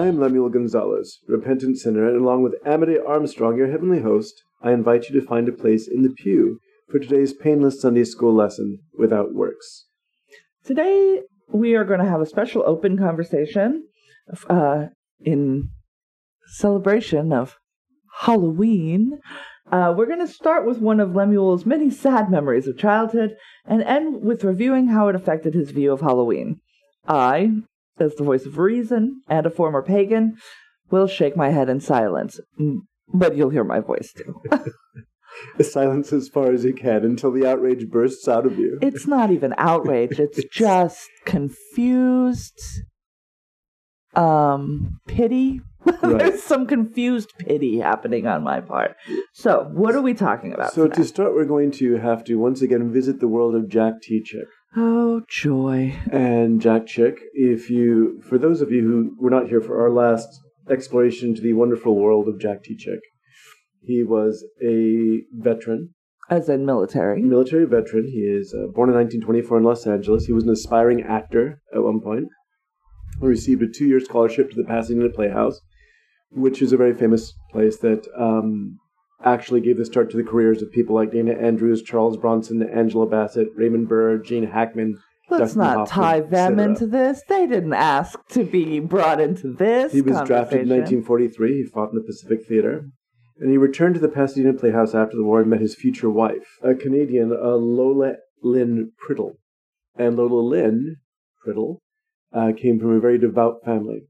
I am Lemuel Gonzalez, repentant sinner, and along with Amade Armstrong, your heavenly host, I invite you to find a place in the pew for today's painless Sunday school lesson without works. Today, we are going to have a special open conversation uh, in celebration of Halloween. Uh, we're going to start with one of Lemuel's many sad memories of childhood and end with reviewing how it affected his view of Halloween. I, as the voice of reason and a former pagan, will shake my head in silence, but you'll hear my voice too. Silence as far as you can until the outrage bursts out of you. It's not even outrage, it's just confused um pity. Right. There's some confused pity happening on my part. So, what are we talking about? So today? to start, we're going to have to once again visit the world of Jack T. Chick. Oh joy. And Jack Chick, if you, for those of you who were not here for our last exploration to the wonderful world of Jack T. Chick, he was a veteran, As in military. military veteran. He is uh, born in 1924 in Los Angeles. He was an aspiring actor at one point. He received a two-year scholarship to the Pasadena Playhouse, which is a very famous place that um, actually gave the start to the careers of people like Dana Andrews, Charles Bronson, Angela Bassett, Raymond Burr, Gene Hackman. Let's Dustin not Hoffman, tie them into this. They didn't ask to be brought into this. He was drafted in 1943. He fought in the Pacific Theater. And he returned to the Pasadena Playhouse after the war and met his future wife, a Canadian, uh, Lola Lynn Priddle. And Lola Lynn Priddle uh, came from a very devout family.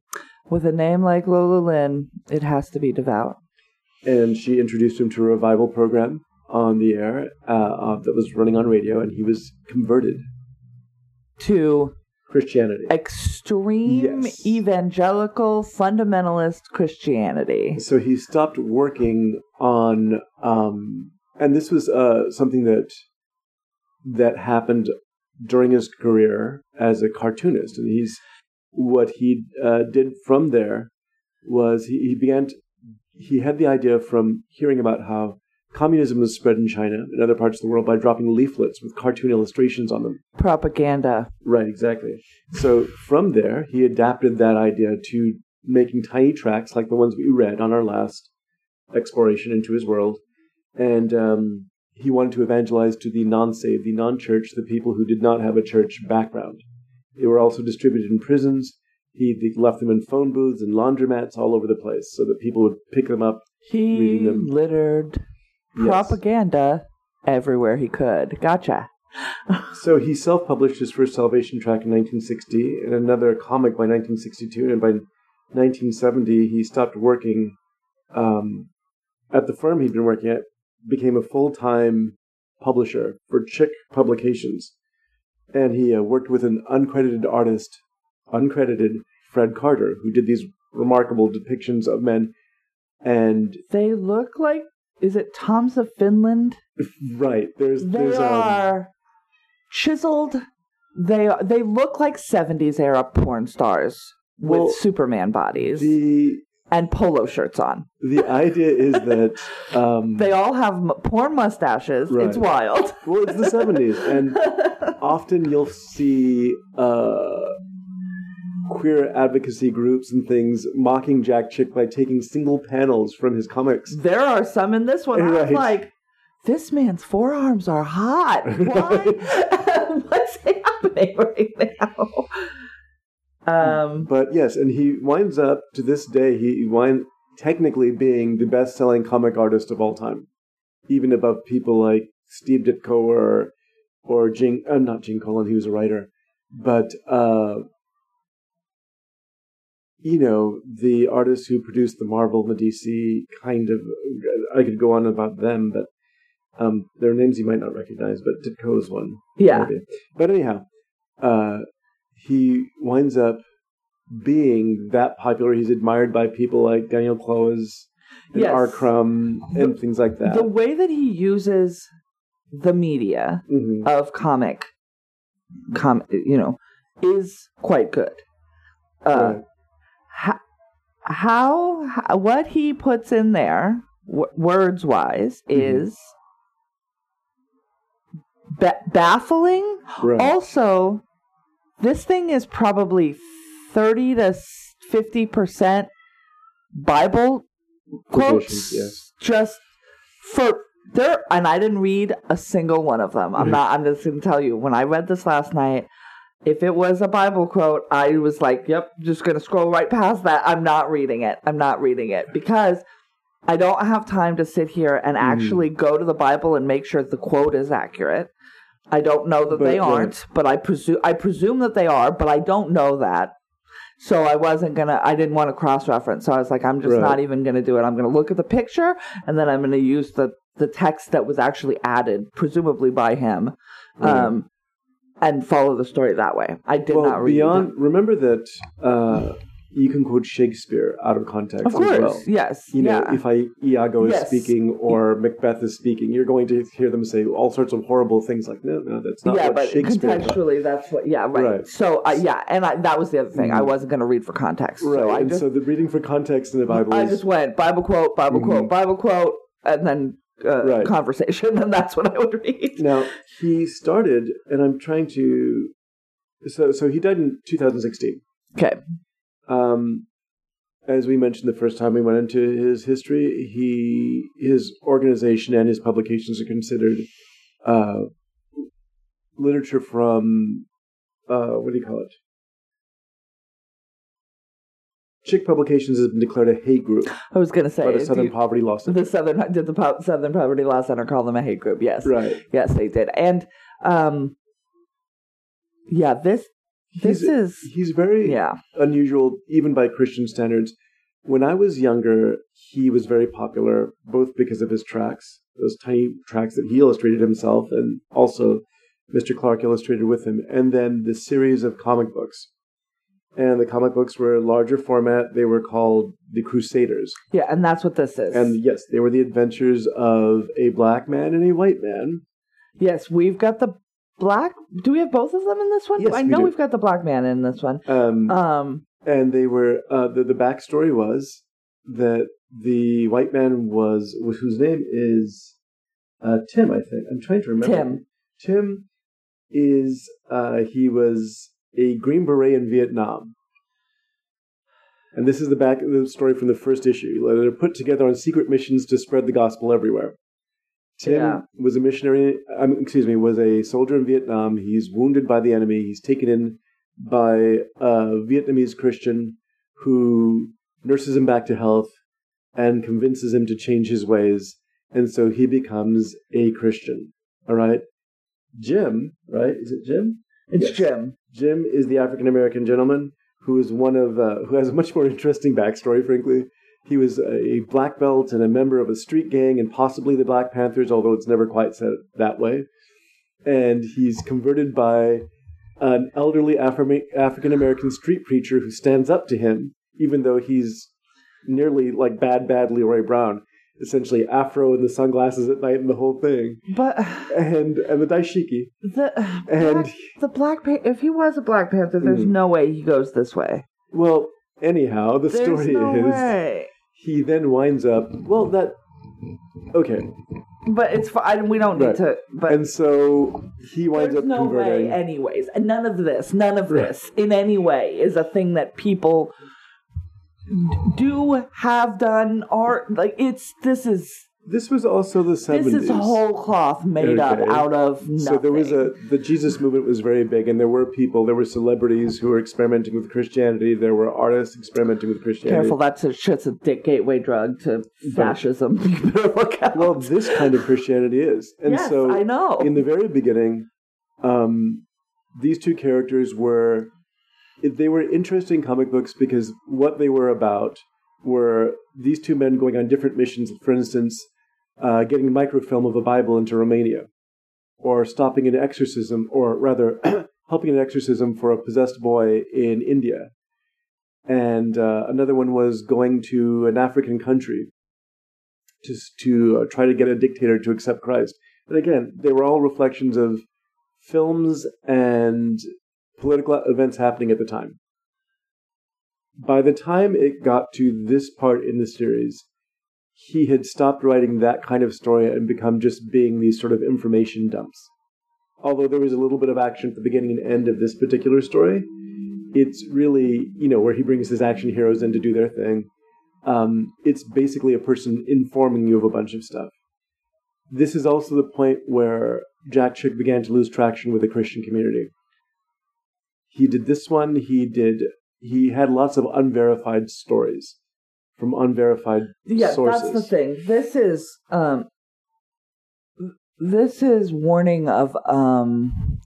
With a name like Lola Lynn, it has to be devout. And she introduced him to a revival program on the air uh, uh, that was running on radio, and he was converted To Christianity. extreme Yes. evangelical fundamentalist Christianity. So he stopped working on, um, and this was uh, something that that happened during his career as a cartoonist. And he's what he uh, did from there was he, he began. He had the idea from hearing about how communism was spread in China and other parts of the world by dropping leaflets with cartoon illustrations on them. Propaganda. Right, exactly. So from there, he adapted that idea to making tiny tracks like the ones we read on our last exploration into his world. And um, he wanted to evangelize to the non saved, the non church, the people who did not have a church background. They were also distributed in prisons. He left them in phone booths and laundromats all over the place so that people would pick them up. He them. littered Yes. propaganda everywhere he could. Gotcha. So he self published his first Salvation track in 1960 and another comic by 1962. And by 1970, he stopped working um, at the firm he'd been working at, became a full time publisher for Chick Publications. And he uh, worked with an uncredited artist, uncredited Fred Carter, who did these remarkable depictions of men. And They look like. Is it Toms of Finland? right, there's They there's um, are chiseled. They are, they look like seventies era porn stars Well, with Superman bodies the and polo shirts on. the idea is that um, They all have m- porn mustaches. Right. It's wild. Well, it's the 70s, and often you'll see uh, queer advocacy groups and things mocking Jack Chick by taking single panels from his comics. There are some in this one. I was like, this man's forearms are hot. Why? What's happening right now? Um, But yes, and he winds up to this day, he winds technically being the best selling comic artist of all time, even above people like Steve Ditko or, or Gene, uh, not Gene Colan, he was a writer, but, uh, you know, the artists who produced the Marvel Medici kind of, I could go on about them, but um, there are names you might not recognize, but Ditko is one. yeah. maybe. But anyhow, uh, he winds up being that popular. He's admired by people like Daniel Clowes and Yes. R. Crumb and things like that. The way that he uses the media Mhm. of comic, com, you know, is quite good. Uh, Right. Ho- how, how what he puts in there w- words wise Mhm. is ba- baffling Right. also this thing is probably 30 to fifty percent Bible quotes yes. just for there and I didn't read a single one of them. I'm not I'm just gonna tell you, when I read this last night, if it was a Bible quote, I was like, Yep, just gonna scroll right past that. I'm not reading it. I'm not reading it because I don't have time to sit here and Mhm. actually go to the Bible and make sure the quote is accurate. I don't know that But, they aren't, but I presume I presume that they are, but I don't know that. So I wasn't gonna. I didn't want to cross reference. So I was like, I'm just Right. not even gonna do it. I'm gonna look at the picture and then I'm gonna use the the text that was actually added, presumably by him, Right. um, and follow the story that way. I did well, not read. beyond. Remember that uh, you can quote Shakespeare out of context. of as well. yes, You know, yeah. if I, Iago is Yes. speaking or Macbeth is speaking, you're going to hear them say all sorts of horrible things like, no, no, that's not yeah, what but Shakespeare thought." contextually, that's what. Yeah, right. Right. So, uh, yeah, and I, that was the other thing. I Mhm. wasn't going to read for context. Right, So I and just, so the reading for context in the Bible I is just went Bible quote, Bible Mhm. quote, Bible quote, and then uh, Right. conversation, and that's what I would read. Now he started, and I'm trying to. So, so he died in 2016. Okay. Um, as we mentioned the first time we went into his history, he his organization and his publications are considered uh, literature from uh, what do you call it? Chick Publications has been declared a hate group I was going to say by the Southern you- Poverty Law Center. the Southern did the Po- Southern Poverty Law Center call them a hate group? Yes, Right. yes, they did, and um, yeah, this this He's, is he's very yeah, unusual even by Christian standards. When I was younger, he was very popular both because of his tracks, those tiny tracks that he illustrated himself, and also Mr. Clark illustrated with him, and then the series of comic books. And the comic books were larger format. They were called The Crusaders. yeah, and that's what this is. And yes, they were the adventures of a black man and a white man. yes, we've got the black. Do we have both of them in this one? Yes, I we know do. we've got the black man in this one. Um, Um, and they were uh, the the backstory was that the white man was whose name is uh, Tim. I think I'm trying to remember. Tim. Tim is uh, he was a Green Beret in Vietnam. And this is the back of the story from the first issue. They're put together on secret missions to spread the gospel everywhere. Tim Yeah. was a missionary. Um, excuse me, was a soldier in Vietnam. He's wounded by the enemy. He's taken in by a Vietnamese Christian who nurses him back to health and convinces him to change his ways. And so he becomes a Christian. All right. Jim, right? Is it Jim? It's Yes. Jim. Jim is the African American gentleman who is one of uh, who has a much more interesting backstory. Frankly, he was a black belt and a member of a street gang and possibly the Black Panthers, although it's never quite said that way. And he's converted by an elderly Afri- African American street preacher who stands up to him, even though he's nearly like bad, bad Leroy Brown. Essentially, afro and the sunglasses at night and the whole thing, But and and the dashiki, the and black, the Black Pan- if he was a Black Panther, there's Mhm. no way he goes this way. well, anyhow, the There's story no is way. he then winds up well that okay But it's fine. We don't need Right. to. But and so he winds up no converting way, anyways. And none of this, none of Right. this, in any way, is a thing that people do have done or like it's. This is this was also the 70s this is whole cloth made up out of nothing. so there was a the jesus movement was very big and there were people there were celebrities who were experimenting with christianity there were artists experimenting with christianity Careful, that's a shit's a dick gateway drug to fascism. you better look out. well this kind of christianity is and yes, so I know. in the very beginning, um, these two characters were they were interesting comic books because what they were about were these two men going on different missions. For instance, uh, getting microfilm of a Bible into Romania, or stopping an exorcism, or rather, helping an exorcism for a possessed boy in India. And uh, another one was going to an African country to to uh, try to get a dictator to accept Christ. And again, they were all reflections of films and political events happening at the time. By the time it got to this part in the series, he had stopped writing that kind of story and become just being these sort of information dumps. Although there was a little bit of action at the beginning and end of this particular story, it's really you know where he brings his action heroes in to do their thing. Um, it's basically a person informing you of a bunch of stuff. This is also the point where Jack Chick began to lose traction with the Christian community. He did this one. He did. He had lots of unverified stories from unverified Yeah, sources. that's the thing. This is um this is warning of um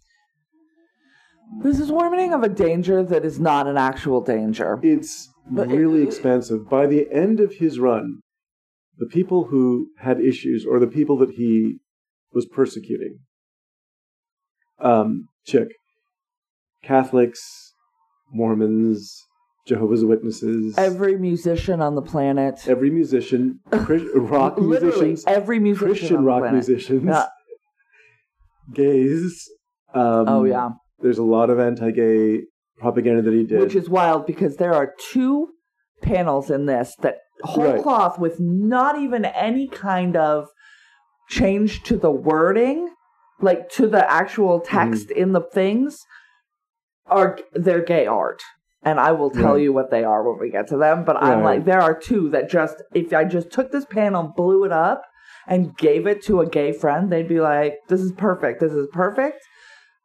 this is warning of a danger that is not an actual danger. It's But it- really expansive. By the end of his run, the people who had issues or the people that he was persecuting, um, Chick, Catholics, Mormons, Jehovah's Witnesses, Every musician on the planet, every musician, rock musicians, every musician Christian on the rock planet. musicians, Yeah. gays. Um, Oh yeah, There's a lot of anti-gay propaganda that he did. which is wild because there are two panels in this that whole Right. cloth with not even any kind of change to the wording, like to the actual text Mm-hmm. in the things, are they're gay art. And I will tell Right. you what they are when we get to them. But I'm like, there are two that just, if I just took this panel, blew it up, and gave it to a gay friend, they'd be like, this is perfect. This is perfect.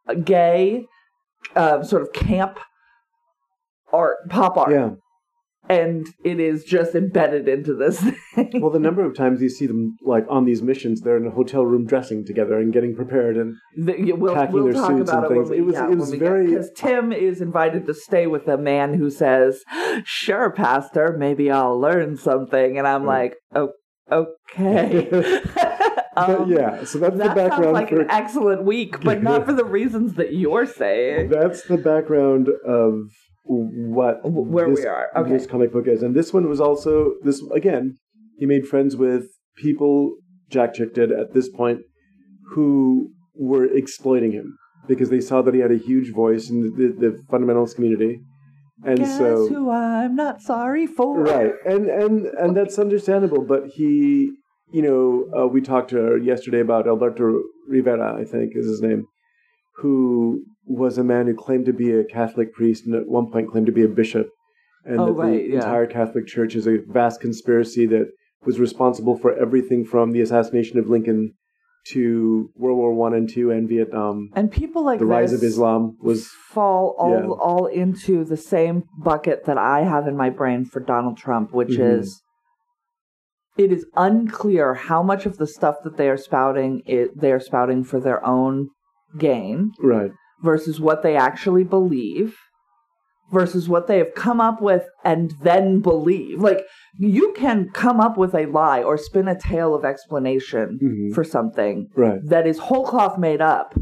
A gay, uh, sort of camp art, pop art yeah. And it is just embedded into this thing. Well, the number of times you see them like on these missions, they're in a hotel room dressing together and getting prepared, and The- you- we'll packing we'll their talk suits about and it things. we It was- yeah, it was very- because Tim is invited to stay with a man who says, "Sure, Pastor, maybe I'll learn something," and I'm like, "Oh, okay." but Um, yeah. So that's the That sounds background like for an excellent week, but not for the reasons that you're saying. that's the background of what Where this, we are. Okay. this comic book is, and this one was also this again. He made friends with people Jack Chick did at this point who were exploiting him because they saw that he had a huge voice in the, the, the fundamentalist community, and Guess so who I'm not sorry for. right and and and that's understandable but he you know uh, we talked to yesterday about alberto rivera i think is his name who was a man who claimed to be a catholic priest and at one point claimed to be a bishop and Oh, that right, the yeah. entire catholic church is a vast conspiracy that was responsible for everything from the assassination of lincoln to world war one and two and vietnam And people like the rise of islam was fall all Yeah. all into the same bucket that I have in my brain for Donald Trump, which Mhm. is it is unclear how much of the stuff that they are spouting it they are spouting for their own gain right versus what they actually believe versus what they have come up with and then believe. Like you can come up with a lie or spin a tale of explanation Mhm. for something right that is whole cloth made up.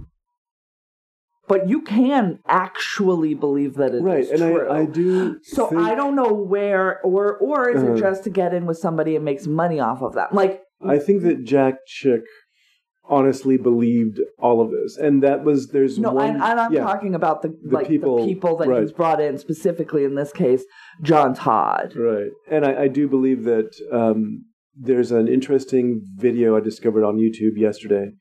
But you can actually believe that it is right and true. I, I do so think- I don't know where or or is Uh-huh. it just to get in with somebody and makes money off of that? Like I think that Jack Chick honestly believed all of this, and that was there's no, one. and, and I'm yeah, talking about the, like people- the people that right. he's brought in specifically in this case, John Todd. right, and I, I do believe that um, there's an interesting video I discovered on YouTube yesterday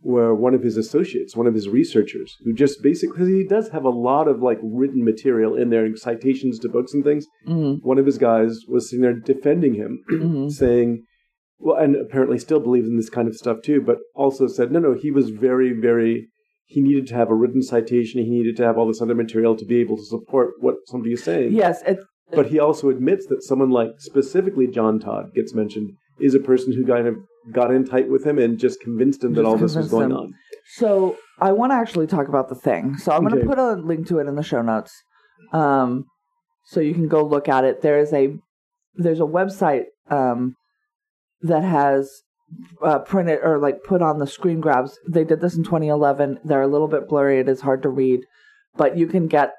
where one of his associates, one of his researchers, who just basically he does have a lot of like written material in there, citations to books and things. Mhm, One of his guys was sitting there defending him, mhm. saying, well, and apparently still believes in this kind of stuff too, but also said, no, no, he was very, very, he needed to have a written citation, he needed to have all this other material to be able to support what somebody is saying. Yes, it, But he also admits that someone like specifically John Todd gets mentioned is a person who kind of got in tight with him and just convinced him that all this was going him. on. So I want to actually talk about the thing. So I'm going to put a link to it in the show notes, um, so you can go look at it. There is a there's a website um, that has uh, printed or like put on the screen grabs. They did this in 2011. They're a little bit blurry. It is hard to read, but you can get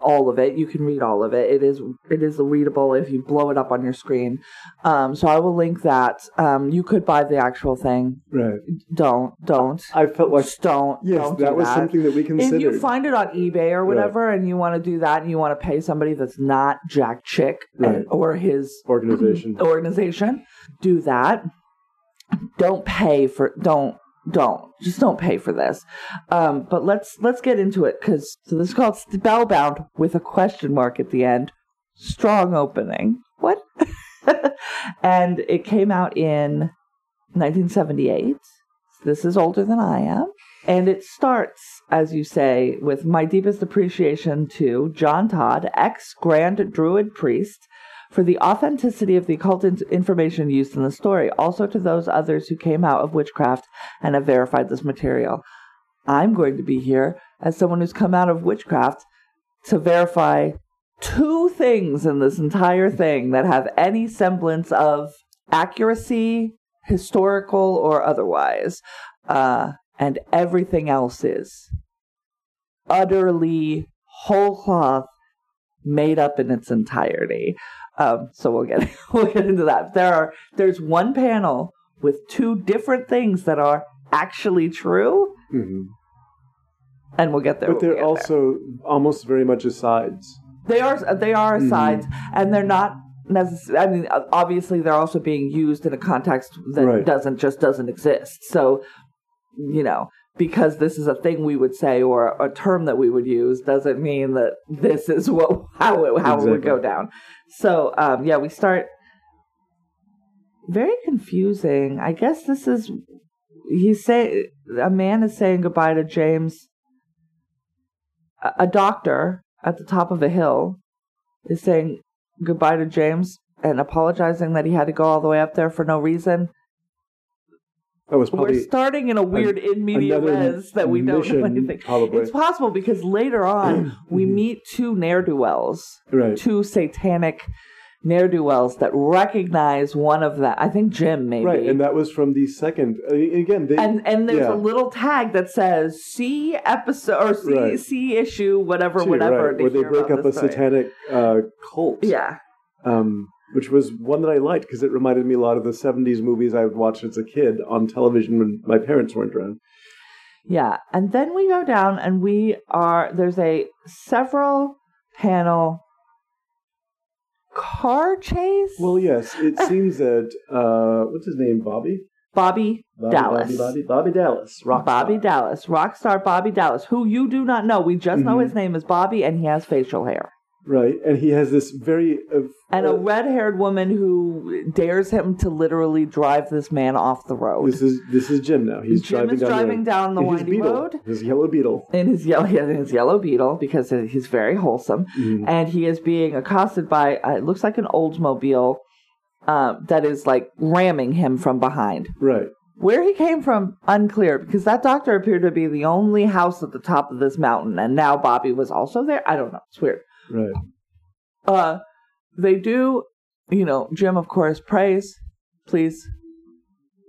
all of it. You can read all of it. It is it is readable if you blow it up on your screen. Um, so I will link that. Um, you could buy the actual thing. Right. Don't don't. I felt like, Just don't. yes, don't that do was that. something that we considered. If you find it on eBay or whatever, and you want to do that, and you want to pay somebody that's not Jack Chick Right. and, or his organization. organization, do that. Don't pay for. Don't don't just don't pay for this. Um, but let's let's get into it because so this is called Spellbound with a question mark at the end. Strong opening. What? and it came out in 1978. This is older than I am. And it starts, as you say, with my deepest appreciation to John Todd, ex Grand Druid priest, for the authenticity of the occult information used in the story, also to those others who came out of witchcraft and have verified this material. I'm going to be here as someone who's come out of witchcraft to verify two things in this entire thing that have any semblance of accuracy, historical or otherwise. Uh, and everything else is utterly whole cloth made up in its entirety. Um, so we'll get we'll get into that. There are there's one panel with two different things that are actually true, hmm and we'll get there. But they're get also almost very much asides. they are they are Mhm. asides, and they're not necessarily. I mean, obviously they're also being used in a context that Right. doesn't just doesn't exist. So you know. Because this is a thing we would say or a term that we would use doesn't mean that this is what how it, how it would go down. So um, yeah, we start very confusing. I guess this is he's say a man is saying goodbye to James. A, a doctor at the top of a hill is saying goodbye to James and apologizing that he had to go all the way up there for no reason. That was We're starting in a weird in media res that we don't know anything. probably. It's possible because later on we Mhm. meet two ne'er do wells right. two satanic ne'er do wells that recognize one of them. I think Jim maybe. Right, and that was from the second. uh, Again, they, and and there's yeah. a little tag that says "see episode" or "see Right. see issue," whatever, too, whatever. right, where they break up a story. satanic uh, cult. Yeah, um, which was one that I liked because it reminded me a lot of the '70s movies I would watch as a kid on television when my parents weren't around. yeah. And then we go down, and we are there's a several panel car chase. Well, yes, it seems that uh, what's his name, Bobby? Bobby, Bobby Dallas. Bobby, Bobby, Bobby Dallas, rock Bobby star. Dallas, rock star Bobby Dallas, who you do not know. We just know Mhm. his name is Bobby, and he has facial hair. Right? And he has this very uh, and a uh, red-haired woman who dares him to literally drive this man off the road. This is this is Jim now. He's Jim driving is down driving the, down the windy beetle, road his yellow beetle. in his yellow in his yellow beetle because he's very wholesome, Mhm. and he is being accosted by uh, it looks like an Oldsmobile um, that is like ramming him from behind. Right. Where he came from, unclear, because that doctor appeared to be the only house at the top of this mountain, and now Bobby was also there. I don't know. It's weird. Right. uh they do you know jim of course prays please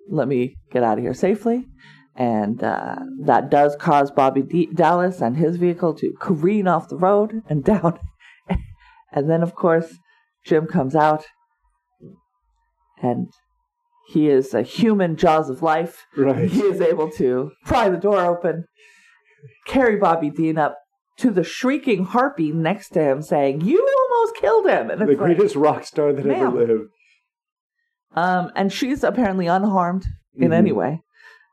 let me get out of here safely and uh, that does cause bobby D- dallas and his vehicle to careen off the road and down and then of course jim comes out and he is a human jaws of life Right. he is able to pry the door open, carry Bobby Dean up to the shrieking harpy next to him, saying, "You almost killed him!" And the it's like, greatest rock star that Ma'am. ever lived. um, and she's apparently unharmed in Mhm. any way.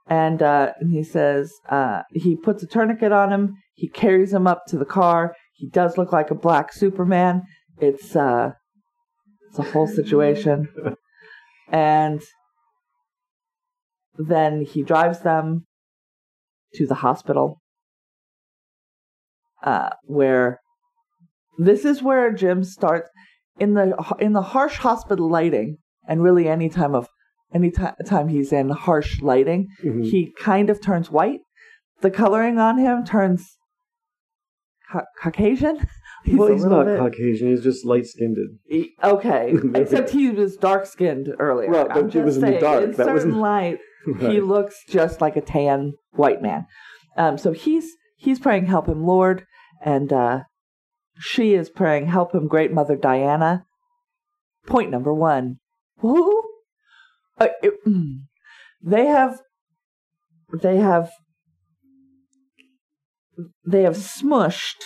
And, uh, and he says uh, he puts a tourniquet on him. He carries him up to the car. He does look like a black Superman. It's uh, it's a whole situation. and then he drives them to the hospital, uh, where this is where Jim starts in the in the harsh hospital lighting, and really any time of any ti- time he's in harsh lighting, Mhm. he kind of turns white. The coloring on him turns ca- Caucasian. well, he's not bit- Caucasian. He's just light skinned. okay, except he was dark skinned earlier. Well, but it was in the dark. In That certain wasn't- light, he looks just like a tan white man. Um, so he's he's praying, "Help him, Lord," and uh, she is praying, "Help him, Great Mother Diana." Point number one. Who? Uh, it- mm. they have. They have. They have smushed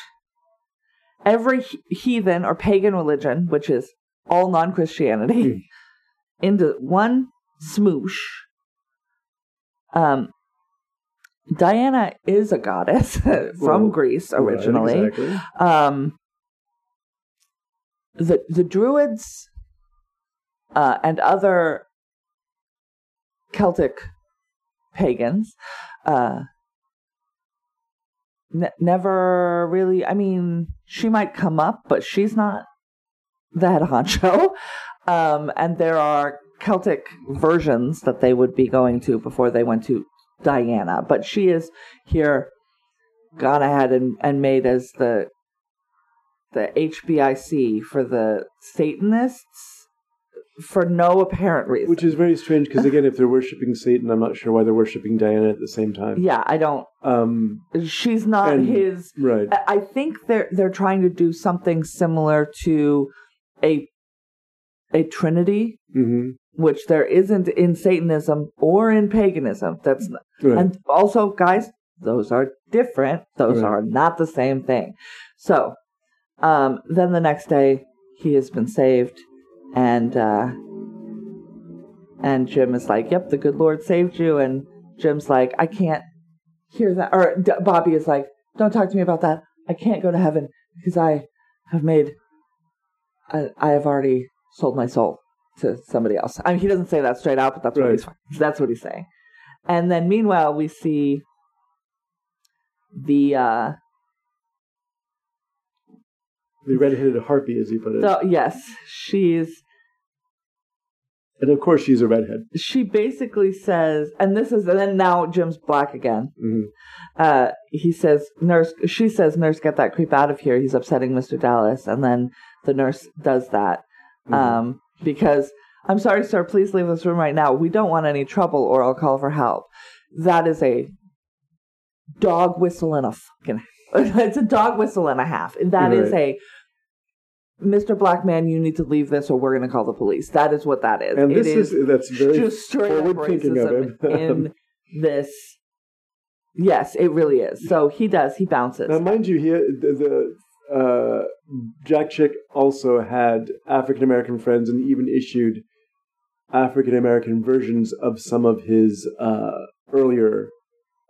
every heathen or pagan religion, which is all non Christianity, Mm. into one smoosh. Um, Diana is a goddess from Well, Greece Right, originally. exactly. Um, the the Druids uh, and other Celtic pagans uh, ne- never really. I mean, she might come up, but she's not the head honcho. Um, and there are Celtic versions that they would be going to before they went to Diana, but she is here gone ahead and, and made as the the HBIC for the Satanists for no apparent reason. Which is very strange because again, if they're worshiping Satan, I'm not sure why they're worshiping Diana at the same time. yeah, I don't. Um, She's not And- his. right. I- think they're they're trying to do something similar to a a Trinity, hmm which there isn't in Satanism or in paganism. That's not, Right. and also, guys, those are different. Those Right. are not the same thing. So, um, then the next day, he has been saved, and uh, and Jim is like, "Yep, the good Lord saved you." And Jim's like, "I can't hear that." Or D- Bobby is like, "Don't talk to me about that. I can't go to heaven because I have made, I, I have already sold my soul." To somebody else. I mean, he doesn't say that straight out, but that's what he's that's what he's saying. And then meanwhile, we see the uh the red-headed harpy, as he put it, the yes, she's and of course she's a redhead. she basically says and this is and then now Jim's black again. hmm Uh he says nurse she says nurse get that creep out of here. He's upsetting Mr. Dallas and then the nurse does that. Mhm. Um because I'm sorry sir, please leave this room right now. We don't want any trouble or I'll call for help. That is a dog whistle and a fucking it's a dog whistle and a half. That is a Mr. Black Man, you need to leave this or we're going to call the police. That is what that is. and It this is, that's very just straight up thinking of him. in this. Yes, it really is. So he does. He bounces. now, mind you, here the, the uh, Jack Chick also had African American friends and even issued African American versions of some of his uh, earlier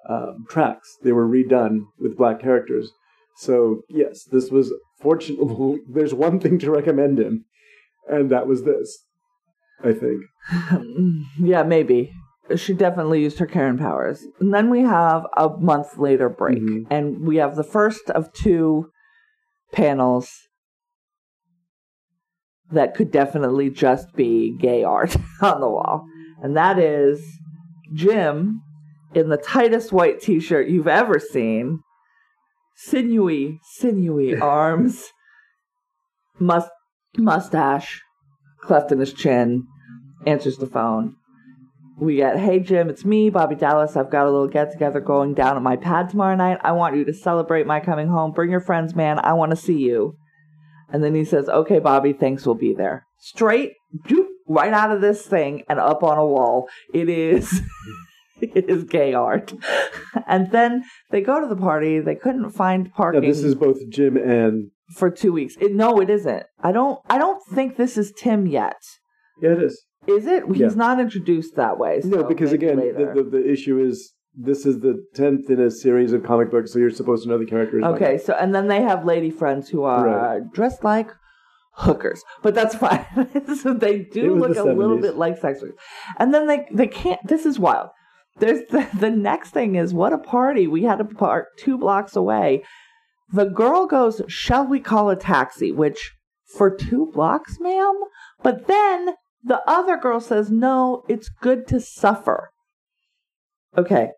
um, tracks. They were redone with black characters. So yes, this was fortunately. There's one thing to recommend him, and that was this. I think. yeah, maybe. She definitely used her Karen powers. And then we have a month later break, Mhm. and we have the first of two panels that could definitely just be gay art on the wall. And that is Jim in the tightest white t shirt you've ever seen, sinewy, sinewy arms, must- mustache, cleft in his chin, answers the phone. We get, hey Jim, it's me, Bobby Dallas. I've got a little get together going down at my pad tomorrow night. I want you to celebrate my coming home. Bring your friends, man. I want to see you. And then he says, okay, Bobby, thanks, we'll be there. Straight, doop, right out of this thing and up on a wall. It is. It is gay art. And then they go to the party. They couldn't find Now, parking this is both Jim and for two weeks. It, no, it isn't. I don't. I don't think this is Tim yet. yeah, it is. Is it? Yeah. He's not introduced that way. No, because again, the, the, the issue is this is the tenth in a series of comic books, so you're supposed to know the characters. okay. So and then they have lady friends who are dressed like hookers, but that's fine. so they do look the a little bit like sex workers. And then they they can't. This is wild. There's the, the next thing is what a party. We had a park two blocks away. The girl goes, "Shall we call a taxi?" Which for two blocks, ma'am. But then the other girl says, "No, it's good to suffer." Okay.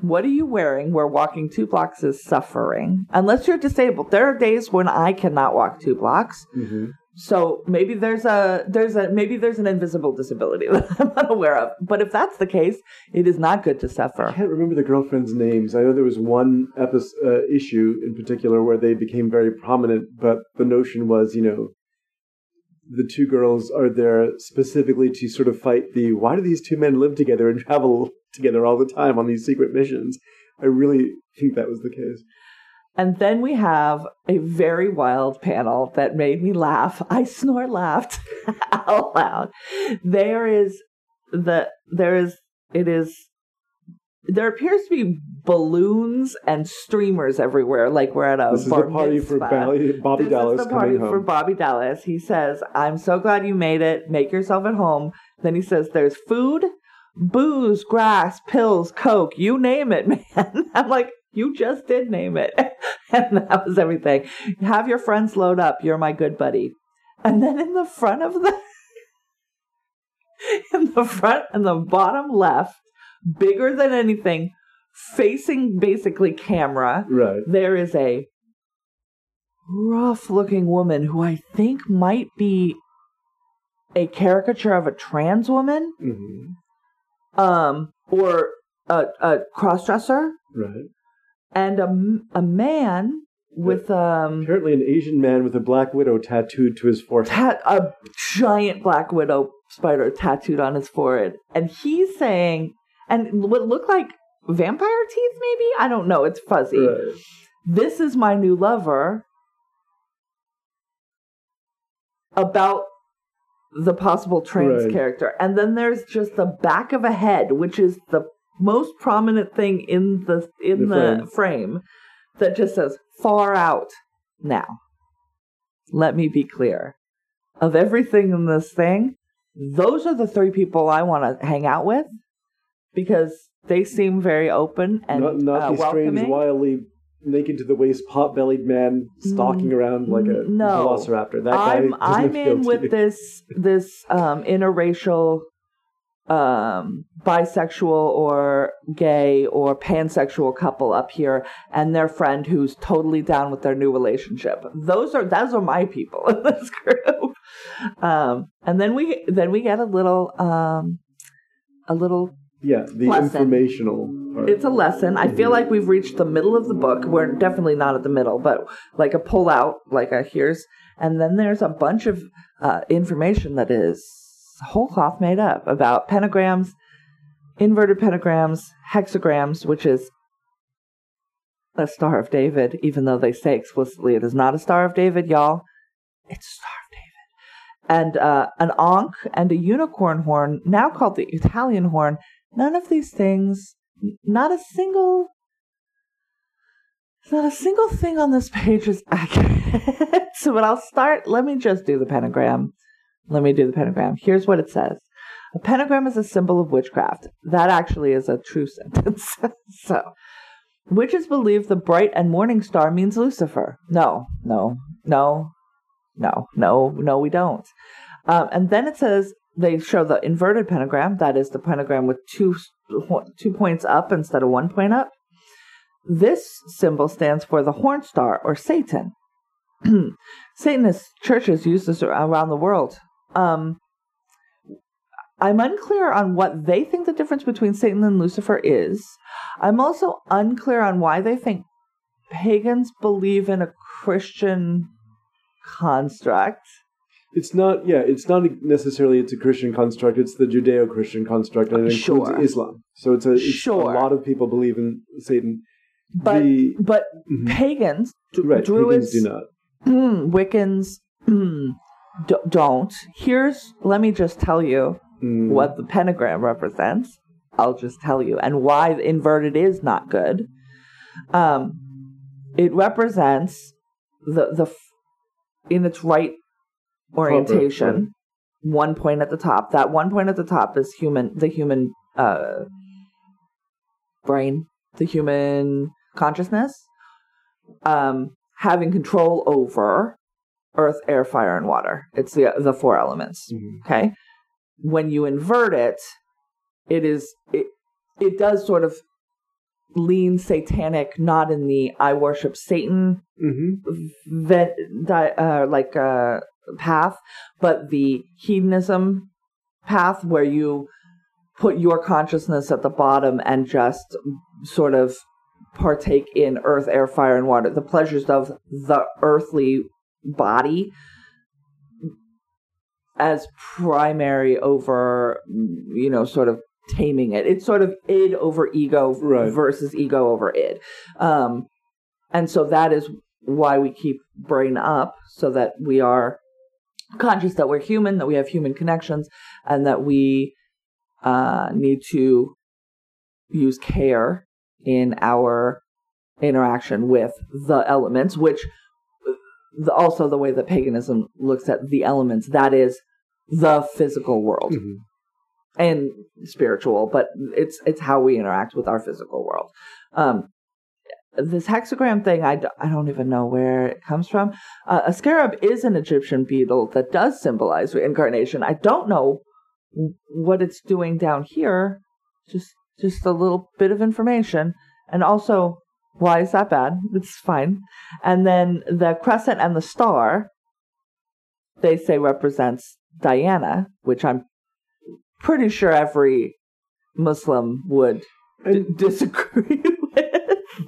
What are you wearing where walking two blocks is suffering? Unless you're disabled. There are days when I cannot walk two blocks. Mhm. So maybe there's a there's a maybe there's an invisible disability that I'm unaware of. But if that's the case, it is not good to suffer. I can't remember the girlfriends' names. I know there was one episode, uh, issue in particular where they became very prominent, but the notion was, you know, the two girls are there specifically to sort of fight the why do these two men live together and travel together all the time on these secret missions? I really think that was the case. And then we have a very wild panel that made me laugh. I snore laughed out loud. There is the there is it is there appears to be balloons and streamers everywhere, like we're at a This is the party for mitzvah. Bobby, this Dallas is the party for. Bobby Dallas. He says, "I'm so glad you made it. Make yourself at home." Then he says, "There's food, booze, grass, pills, coke. You name it, man." I'm like, "You just did name it," and that was everything. Have your friends load up. You're my good buddy. And then in the front of the in the front and the bottom left, bigger than anything, facing basically camera, right. there is a rough looking woman who I think might be a caricature of a trans woman, hmm um, or a, a cross dresser, Right. and a, a man with um Apparently, an Asian man with a black widow tattooed to his forehead. tat- a giant black widow spider tattooed on his forehead, and he's saying, and what look like vampire teeth, maybe I don't know. It's fuzzy. Right. this is my new lover about the possible trans Right. character and then there's just the back of a head which is the most prominent thing in the in The the, frame. that just says far out now let me be clear of everything in this thing those are the three people i want to hang out with because they seem very open and not not uh, the strange, wildly naked to the waist, pot-bellied man stalking around like a Mm, no. velociraptor. That guy I'm I'm in with you. this this um interracial um bisexual or gay or pansexual couple up here and their friend who's totally down with their new relationship. Those are those are my people in this group. Um and then we then we get a little um a little Yeah, the Lesson. informational part. it's a lesson. I feel like we've reached the middle of the book. We're definitely not at the middle, but like a pull out, like a here's, and then there's a bunch of uh, information that is whole cloth made up about pentagrams, inverted pentagrams, hexagrams, which is a Star of David, even though they say explicitly it is not a Star of David, y'all. It's a Star of David. And uh, an ankh and a unicorn horn, now called the Italian horn. None of these things not a single not a single thing on this page is accurate. so but I'll start let me just do the pentagram. Let me do the pentagram. Here's what it says. A pentagram is a symbol of witchcraft. That actually is a true sentence. so witches believe the bright and morning star means Lucifer. No, no, no, no, no, no, we don't. Um, and then it says they show the inverted pentagram. That is the pentagram with two two points up instead of one point up. This symbol stands for the horn star or Satan. Satanist churches use this around the world. Um, I'm unclear on what they think the difference between Satan and Lucifer is. I'm also unclear on why they think pagans believe in a Christian construct. It's not, yeah, it's not necessarily it's a Christian construct. It's the Judeo-Christian construct, and it includes Sure. Islam. So it's a, it's Sure. a lot of people believe in Satan. But The- but Mhm. pagans, d- right, Druids, pagans do not. Mm, Wiccans mm, d- don't. Here's, let me just tell you Mm, what the pentagram represents. I'll just tell you, and why the inverted is not good. Um, it represents the the f- in its right orientation. One point at the top. That one point at the top is human. The human uh, brain, the human consciousness, um, having control over earth, air, fire, and water. It's the the four elements. Mhm. Okay. When you invert it, it is it it does sort of lean satanic, not in the I worship Satan Mhm. vet, di, uh, like uh, path, but the hedonism path where you put your consciousness at the bottom and just sort of partake in earth, air, fire, and water, the pleasures of the earthly body as primary over, you know, sort of taming it. It's sort of id over ego Right. versus ego over id. Um, and so that is why we keep brain up so that we are conscious that we're human, that we have human connections, and that we uh, need to use care in our interaction with the elements, which the, also the way that paganism looks at the elements, that is the physical world Mhm. and spiritual, but it's it's how we interact with our physical world. Um, this hexagram thing, I, d- I don't even know where it comes from. Uh, a scarab is an Egyptian beetle that does symbolize reincarnation. I don't know what it's doing down here. Just just a little bit of information, and also why is that bad? It's fine. And then the crescent and the star, they say represents Diana, which I'm pretty sure every Muslim would d- disagree.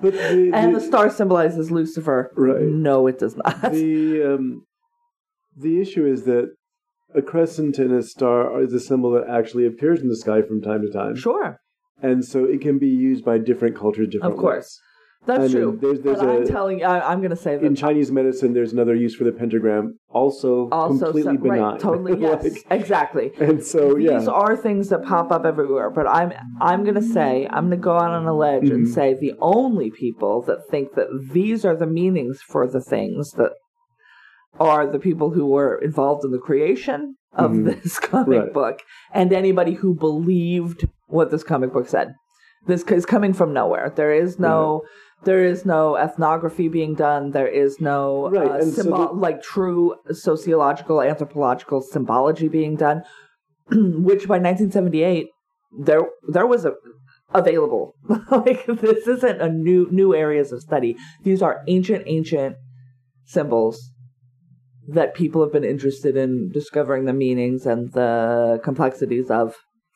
But the, And the- the star symbolizes Lucifer. Right. No, it does not. the um, the issue is that a crescent and a star is a symbol that actually appears in the sky from time to time, sure, and so it can be used by different cultures different of course. That's I mean, true. there's- there's but I'm telling you, I, I'm going to say that In Chinese medicine, there's another use for the pentagram, also, also completely so- benign. right, totally yes, Like, exactly. and so, yeah, These are things that pop up everywhere, but I'm I'm gonna say I'm gonna go out on a ledge and Mhm. say the only people that think that these are the meanings for the things that are the people who were involved in the creation of Mhm. this comic Right. book and anybody who believed what this comic book said. This is coming from nowhere. There is no. There is no ethnography being done. There is no Right, uh, and so the- like true sociological, anthropological symbology being done. which by 1978 there there was a available like this isn't a new new areas of study these are ancient ancient symbols that people have been interested in discovering the meanings and the complexities of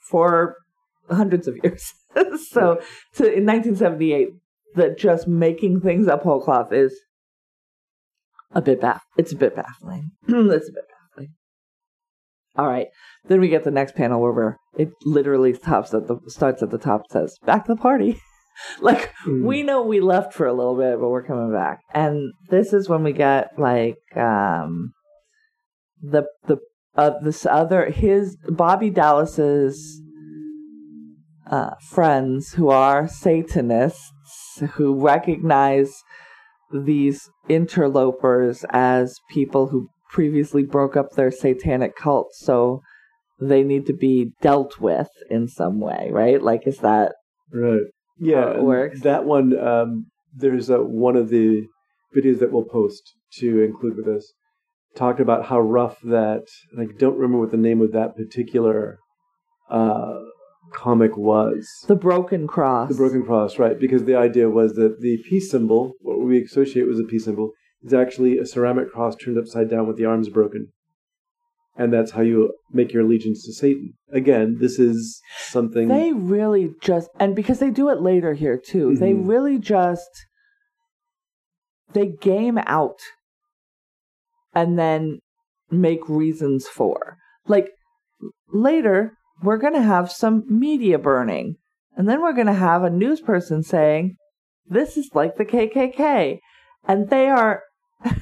for hundreds of years so to in 1978 that just making things up whole cloth is a bit baff it's a bit baffling. It's a bit baffling. All right then we get the next panel where we're, it literally stops at the starts at the top says back to the party. Like Mm. we know we left for a little bit but we're coming back. And this is when we get like um the the uh, this other his bobby dallas's uh, friends who are satanists who recognize these interlopers as people who previously broke up their satanic cult so they need to be dealt with in some way right like is that right, yeah, How it works. That one, um, there's a, one of the videos that we'll post to include with this. Talked about how rough that. And I don't remember what the name of that particular uh, comic was. the broken cross The broken cross, right? Because the idea was that the peace symbol, what we associate with a peace symbol, is actually a ceramic cross turned upside down with the arms broken. And that's how you make your allegiance to Satan. Again, this is something. They really just, and because they do it later here too, they Mhm. really just, they game out and then make reasons for. Like later, we're going to have some media burning, and then we're going to have a news person saying, this is like the KKK. And they are.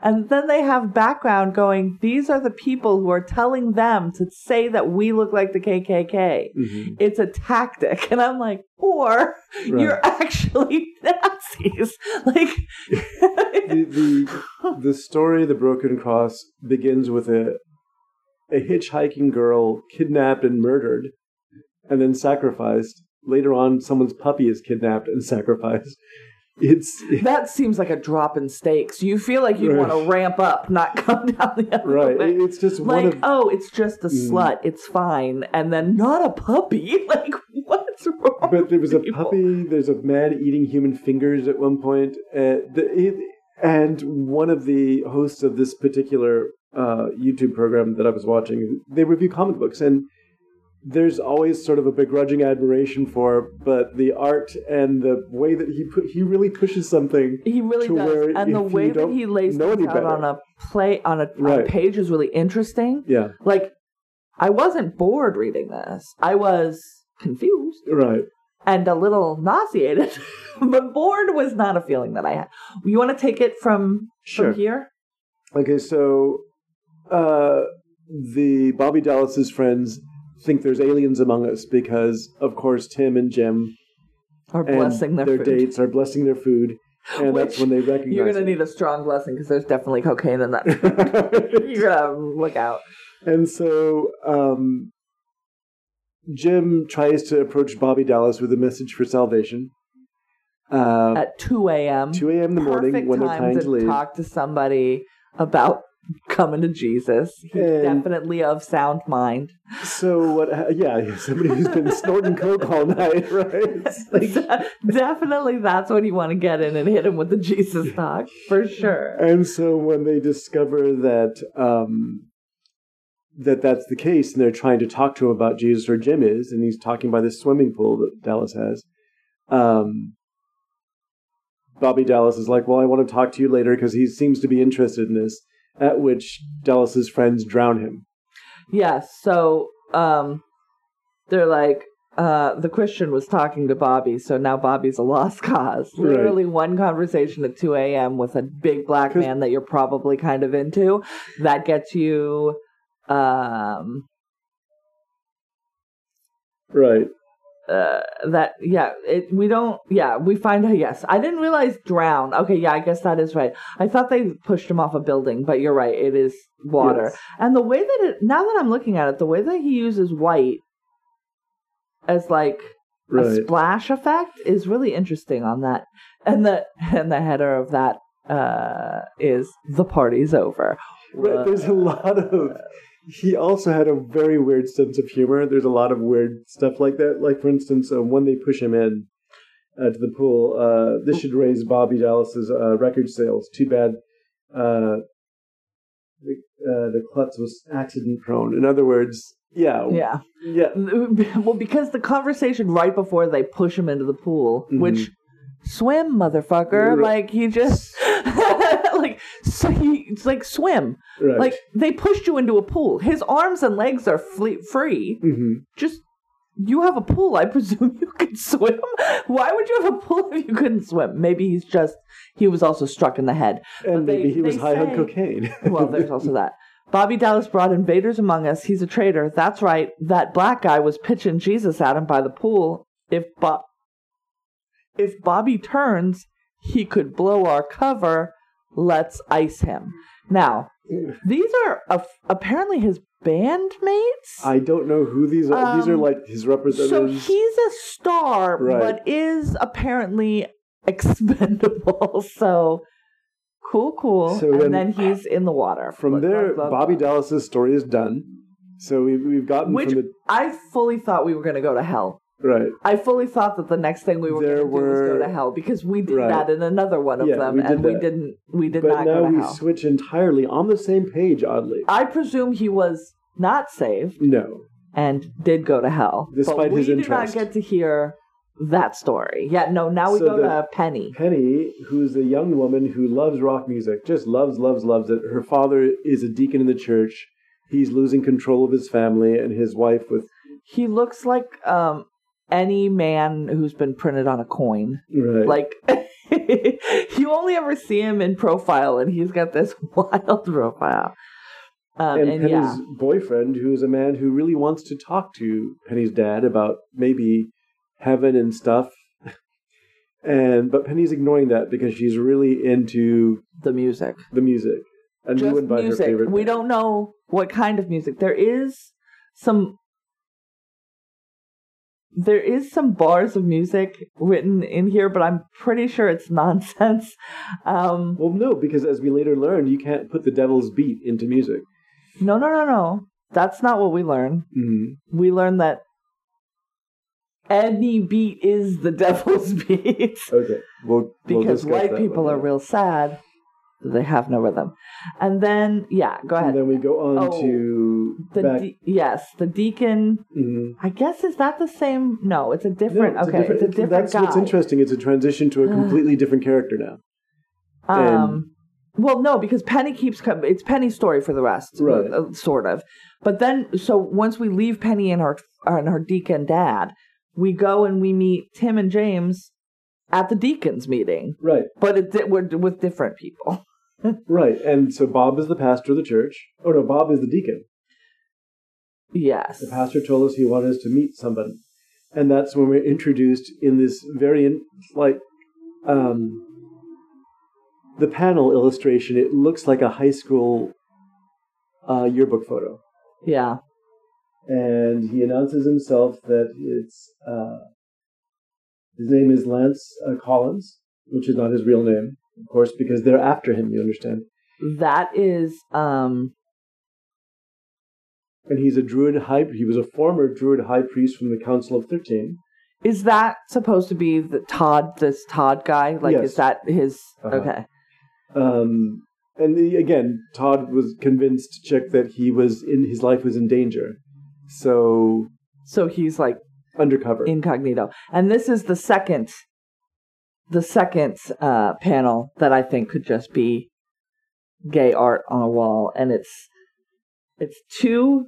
And then they have background going, these are the people who are telling them to say that we look like the KKK. Mhm, It's a tactic. And I'm like, or right. you're actually Nazis. Like, the, the the story of the broken cross begins with a a hitchhiking girl kidnapped and murdered and then sacrificed later on someone's puppy is kidnapped and sacrificed it's that seems like a drop in stakes. You feel like you Right. want to ramp up, not come down the other way. right way. it's just one Like, of oh, it's just a Mm. slut. It's fine. And then not a puppy. Like, what's wrong? but there was a people? puppy there's a man eating human fingers at one point uh, the, it, and one of the hosts of this particular uh, youtube program that i was watching they review comic books and there's always sort of a begrudging admiration for but the art and the way that he put he really pushes something He really does, and the way that he lays things out better- on a play on a, on a page is really interesting. yeah Like, I wasn't bored reading this. I was confused right and a little nauseated, but bored was not a feeling that I had. You want to take it from Sure. from here? Okay, so uh, the Bobby Dallas's friends think there's aliens among us because, of course, Tim and Jim Are blessing their, food. dates are blessing their food, and that's when they recognize. You're gonna it. need a strong blessing because there's definitely cocaine in that. You're gonna look out. And so um, Jim tries to approach Bobby Dallas with a message for salvation. Uh, At 2 a.m. 2 a.m. in the morning when they're trying to to leave. talk to somebody about coming to Jesus. He's And- definitely of sound mind. So what? Yeah, somebody who's been snorting coke all night, right? Like- definitely, that's what you want to get in and hit him with the Jesus talk for sure. and so when they discover that um, that that's the case, and they're trying to talk to him about Jesus, or Jim is, and he's talking by this swimming pool that Dallas has. Um, Bobby Dallas is like, "Well, I want to talk to you later because he seems to be interested in this." At which Dallas's friends drown him. Yes. So um, they're like, uh, the Christian was talking to Bobby, so now Bobby's a lost cause. Right. Literally one conversation at 2 a.m. with a big black man that you're probably kind of into. That gets you. Um, Right. Uh, that yeah it we don't yeah we find out yes. I didn't realize drown okay yeah i guess that is right. I thought they pushed him off a building but you're right it is water. Yes. and the way that it now that i'm looking at it the way that he uses white as like a splash effect is really interesting on that. And the and the header of that uh is the party's over. Right, there's a lot of. He also had a very weird sense of humor. There's a lot of weird stuff like that. Like, for instance, uh, when they push him in uh, to the pool, uh, this should raise Bobby Dallas's uh, record sales. Too bad uh, the, uh, the klutz was accident prone. In other words, yeah, yeah yeah, well because the conversation right before they push him into the pool Mhm. which swim motherfucker Right. like he just so he it's like swim right. like they pushed you into a pool his arms and legs are fle- free hmm just you have a pool i presume you can swim why would you have a pool if you couldn't swim maybe he's just he was also struck in the head and they- maybe he was high on cocaine. well, there's also that. Bobby Dallas brought invaders among us. He's a traitor. That's right. That black guy was pitching Jesus at him by the pool. If Bob, if Bobby turns, he could blow our cover. Let's ice him. Now, these are a- apparently his bandmates. I don't know who these are. these are Um, like his representatives. so he's a star, Right. but is apparently expendable. So cool, cool. So and then- then he's in the water. From Love, there, love, love, Bobby love. Dallas's story is done. So we've, we've gotten Which from the I fully thought we were going to go to hell. Right. I fully thought that the next thing we were going to do was go to hell because we did Right. that in another one of Yeah, them, we and we didn't. We did but not now go to we hell. switch entirely on the same page. Oddly, I presume he was not saved no. and did go to hell, Despite but we his did not get to hear that story. Yeah, no. Now we So go to Penny. Penny, who's a young woman who loves rock music, just loves, loves, loves it. Her father is a deacon in the church. He's losing control of his family, and his wife with He looks like um any man who's been printed on a coin. right. Like you only ever see him in profile, and he's got this wild profile. Um, and, and Penny's yeah, boyfriend, who is a man who really wants to talk to Penny's dad about maybe heaven and stuff. And but Penny's ignoring that because she's really into the music, the music. And just ruined by her music. favorite. We don't know what kind of music. There is some. There is some bars of music written in here, but I'm pretty sure it's nonsense. Um, Well, no, because as we later learned, you can't put the devil's beat into music. no, no, no, no. That's not what we learn. hmm we learn that any beat is the devil's beat Okay, we'll, we'll because white people are real sad that they have no rhythm. And then, yeah, go ahead. And then we go on Oh, to The de- yes, the deacon. mhm. I guess is that the same? No, it's a different. No, it's okay, it's a different That's guy. what's interesting. It's a transition to a completely different character now. Um, well, no, because Penny keeps com- it's Penny's story for the rest, Right. uh, sort of. But then, so once we leave Penny and her and her deacon dad, we go and we meet Tim and James at the deacons meeting, Right, but it, di- we're with different people. Right. And so Bob is the pastor of the church. Oh no, Bob is the deacon. Yes. The pastor told us he wanted us to meet somebody, and that's when we're introduced in this very in, like um, the panel illustration. It looks like a high school uh, yearbook photo, Yeah. and he announces himself that it's uh, his name is Lance uh, Collins, which is not his real name, of course, because they're after him. You understand? That is um And he's a druid high. He was a former druid high priest from the Council of Thirteen. is that supposed to be the Todd this Todd guy? Like Yes. is that his Uh-huh. okay. Um, and the, again, Todd was convinced Chick that he was in his life was in danger, so So he's like undercover. incognito. And this is the second the second uh panel that I think could just be gay art on a wall and it's it's two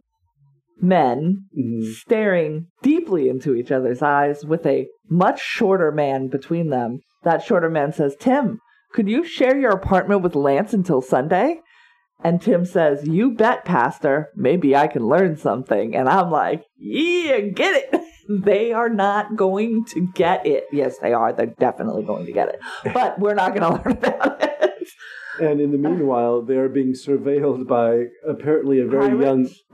men Mhm. staring deeply into each other's eyes with a much shorter man between them. That shorter man says, Tim, could you share your apartment with Lance until Sunday? And Tim says, You bet, Pastor. Maybe I can learn something. And I'm like, Yeah, get it. They are not going to get it. Yes, they are. They're definitely going to get it. But we're not going to learn about it. And in the meanwhile, they are being surveilled by apparently a very Pirates?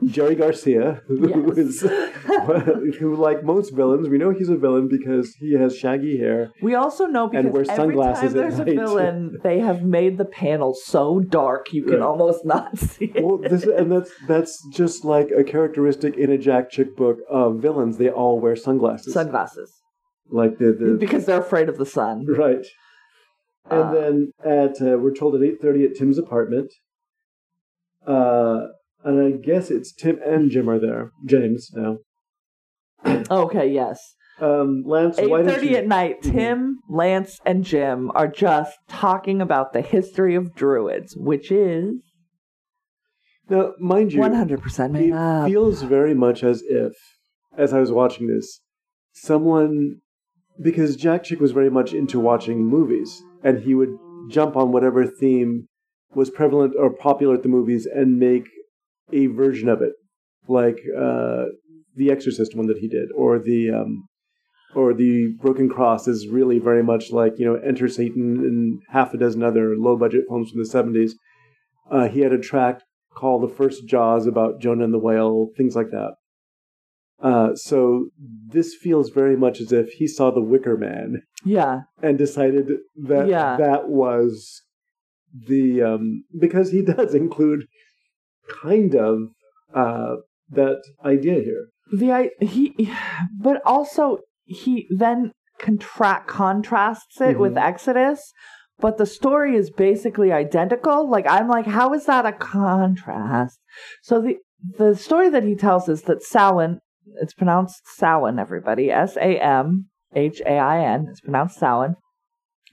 young Jerry Garcia, who Yes. is, who, like most villains, we know he's a villain because he has shaggy hair. We also know because And wear every sunglasses time there's a villain, they have made the panel so dark you can Right. almost not see it. Well, this and that's that's just like a characteristic in a Jack Chick book of villains. They all wear sunglasses, Sunglasses. like the, the Because they're afraid of the sun. Right. And Uh, then at uh, we're told at eight thirty at Tim's apartment. Uh, and I guess it's Tim and Jim are there. James now. Okay, yes. Um, Lance, why Eight thirty you? at night. Mhm. Tim, Lance, and Jim are just talking about the history of druids, which is Now, mind you, one hundred percent made it up. feels very much as if, as I was watching this, someone, because Jack Chick was very much into watching movies, and he would jump on whatever theme was prevalent or popular at the movies and make a version of it, like uh, the Exorcist one that he did, or the um, or the Broken Cross is really very much like you know Enter Satan and half a dozen other low budget films from the seventies. Uh, he had a track called The First Jaws about Jonah and the whale, things like that. Uh, so this feels very much as if he saw The Wicker Man yeah, and decided that Yeah. that was the um, because he does include kind of uh, that idea here. the he, but also he then contract contrasts it with Mhm. Exodus. But the story is basically identical. Like I'm like, how is that a contrast? So the the story that he tells is that Samhain, it's pronounced Samhain, everybody, S A M H A I N. It's pronounced Samhain.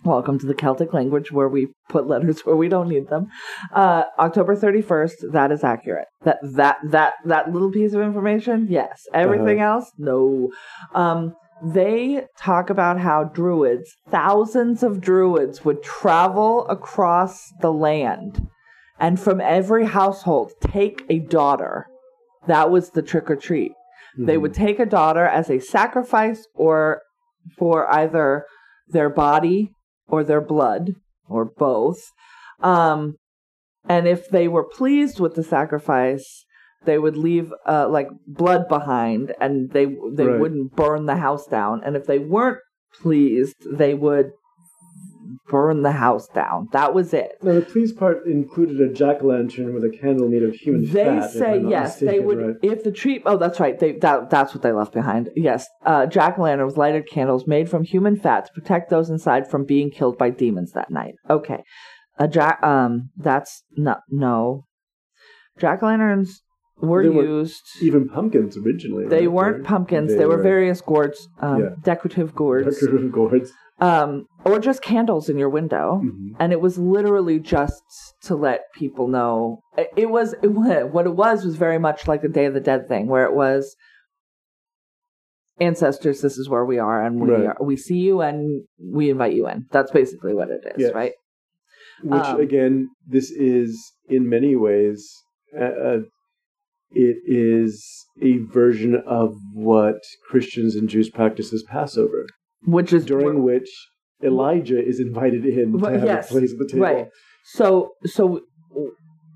Welcome to the Celtic language where we put letters where we don't need them. Uh, October 31st, that is accurate. That that that that little piece of information, yes. Everything else, no. Um, they talk about how druids, thousands of druids, would travel across the land and from every household take a daughter. That was the trick or treat. They would take a daughter as a sacrifice or for either their body or their blood or both. Um, and if they were pleased with the sacrifice, they would leave uh, like blood behind and they they Right. wouldn't burn the house down. And if they weren't pleased, they would burn the house down. That was it. Now the please part included a jack o' lantern with a candle made of human They fat. They say not yes. They would right? if the tree. Oh, that's right. They that that's what they left behind. Yes, uh, jack o' lantern with lighted candles made from human fat to protect those inside from being killed by demons that night. Okay, a jack. Um, that's no no. Jack o' lanterns were were used. Even pumpkins originally. they right? weren't pumpkins. they They, were, were- various gourds, um, Yeah. decorative gourds, Decorative gourds. Um, or just candles in your window Mhm. and it was literally just to let people know it it was it, what it was was very much like the day of the dead thing where it was ancestors this is where we are and we Right. are, we see you and we invite you in that's basically what it is Yes. right Which Um, again, this is in many ways, uh, it is a version of what Christians and Jews practice as Passover, which is during which Elijah is invited in to have yes, a place at the table. Right. So so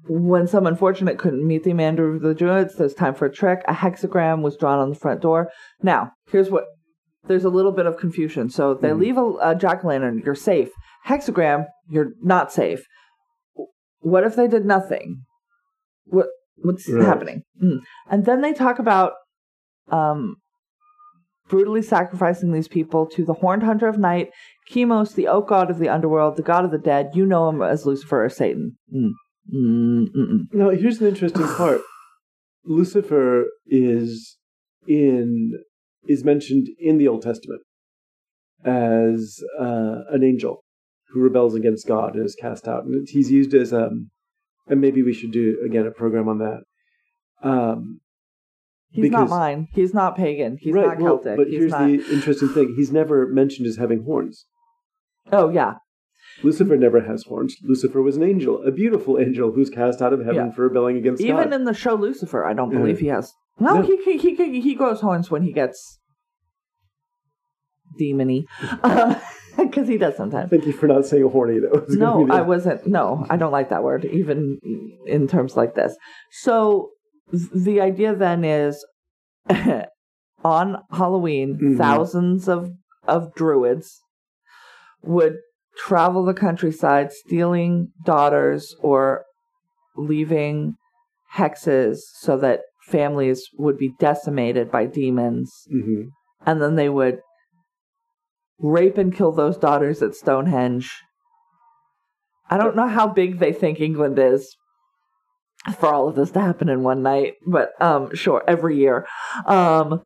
when some unfortunate couldn't meet the commander of the Druids, there's time for a trick. A hexagram was drawn on the front door. Now, here's what there's a little bit of confusion. So they Mhm. leave a, a jack o' lantern, you're safe. Hexagram, you're not safe. What if they did nothing? What what's Right. happening? Mm. And then they talk about um brutally sacrificing these people to the horned hunter of night, Chemos, the oak god of the underworld, the god of the dead. You know him as Lucifer or Satan. Mm. Mm-mm. Now, here's an interesting part. Lucifer is in is mentioned in the Old Testament as uh, an angel who rebels against God and is cast out, and he's used as um, and maybe we should do again a program on that. Um, He's not mine. He's not pagan. He's right, not well, Celtic. but He's here's not. the interesting thing: he's never mentioned as having horns. Oh yeah, Lucifer never has horns. Lucifer was an angel, a beautiful angel who's cast out of heaven Yeah. for rebelling against even God. Even in the show Lucifer, I don't believe he has. No, No. he he he he, grows horns when he gets demony, uh, because he does sometimes. Thank you for not saying a horny. That No, I wasn't. No, I don't like that word, even in terms like this. So the idea then is on Halloween, Mhm. thousands of, of druids would travel the countryside stealing daughters or leaving hexes so that families would be decimated by demons Mhm. and then they would rape and kill those daughters at Stonehenge. I don't know how big they think England is for all of this to happen in one night, but um sure, every year. Um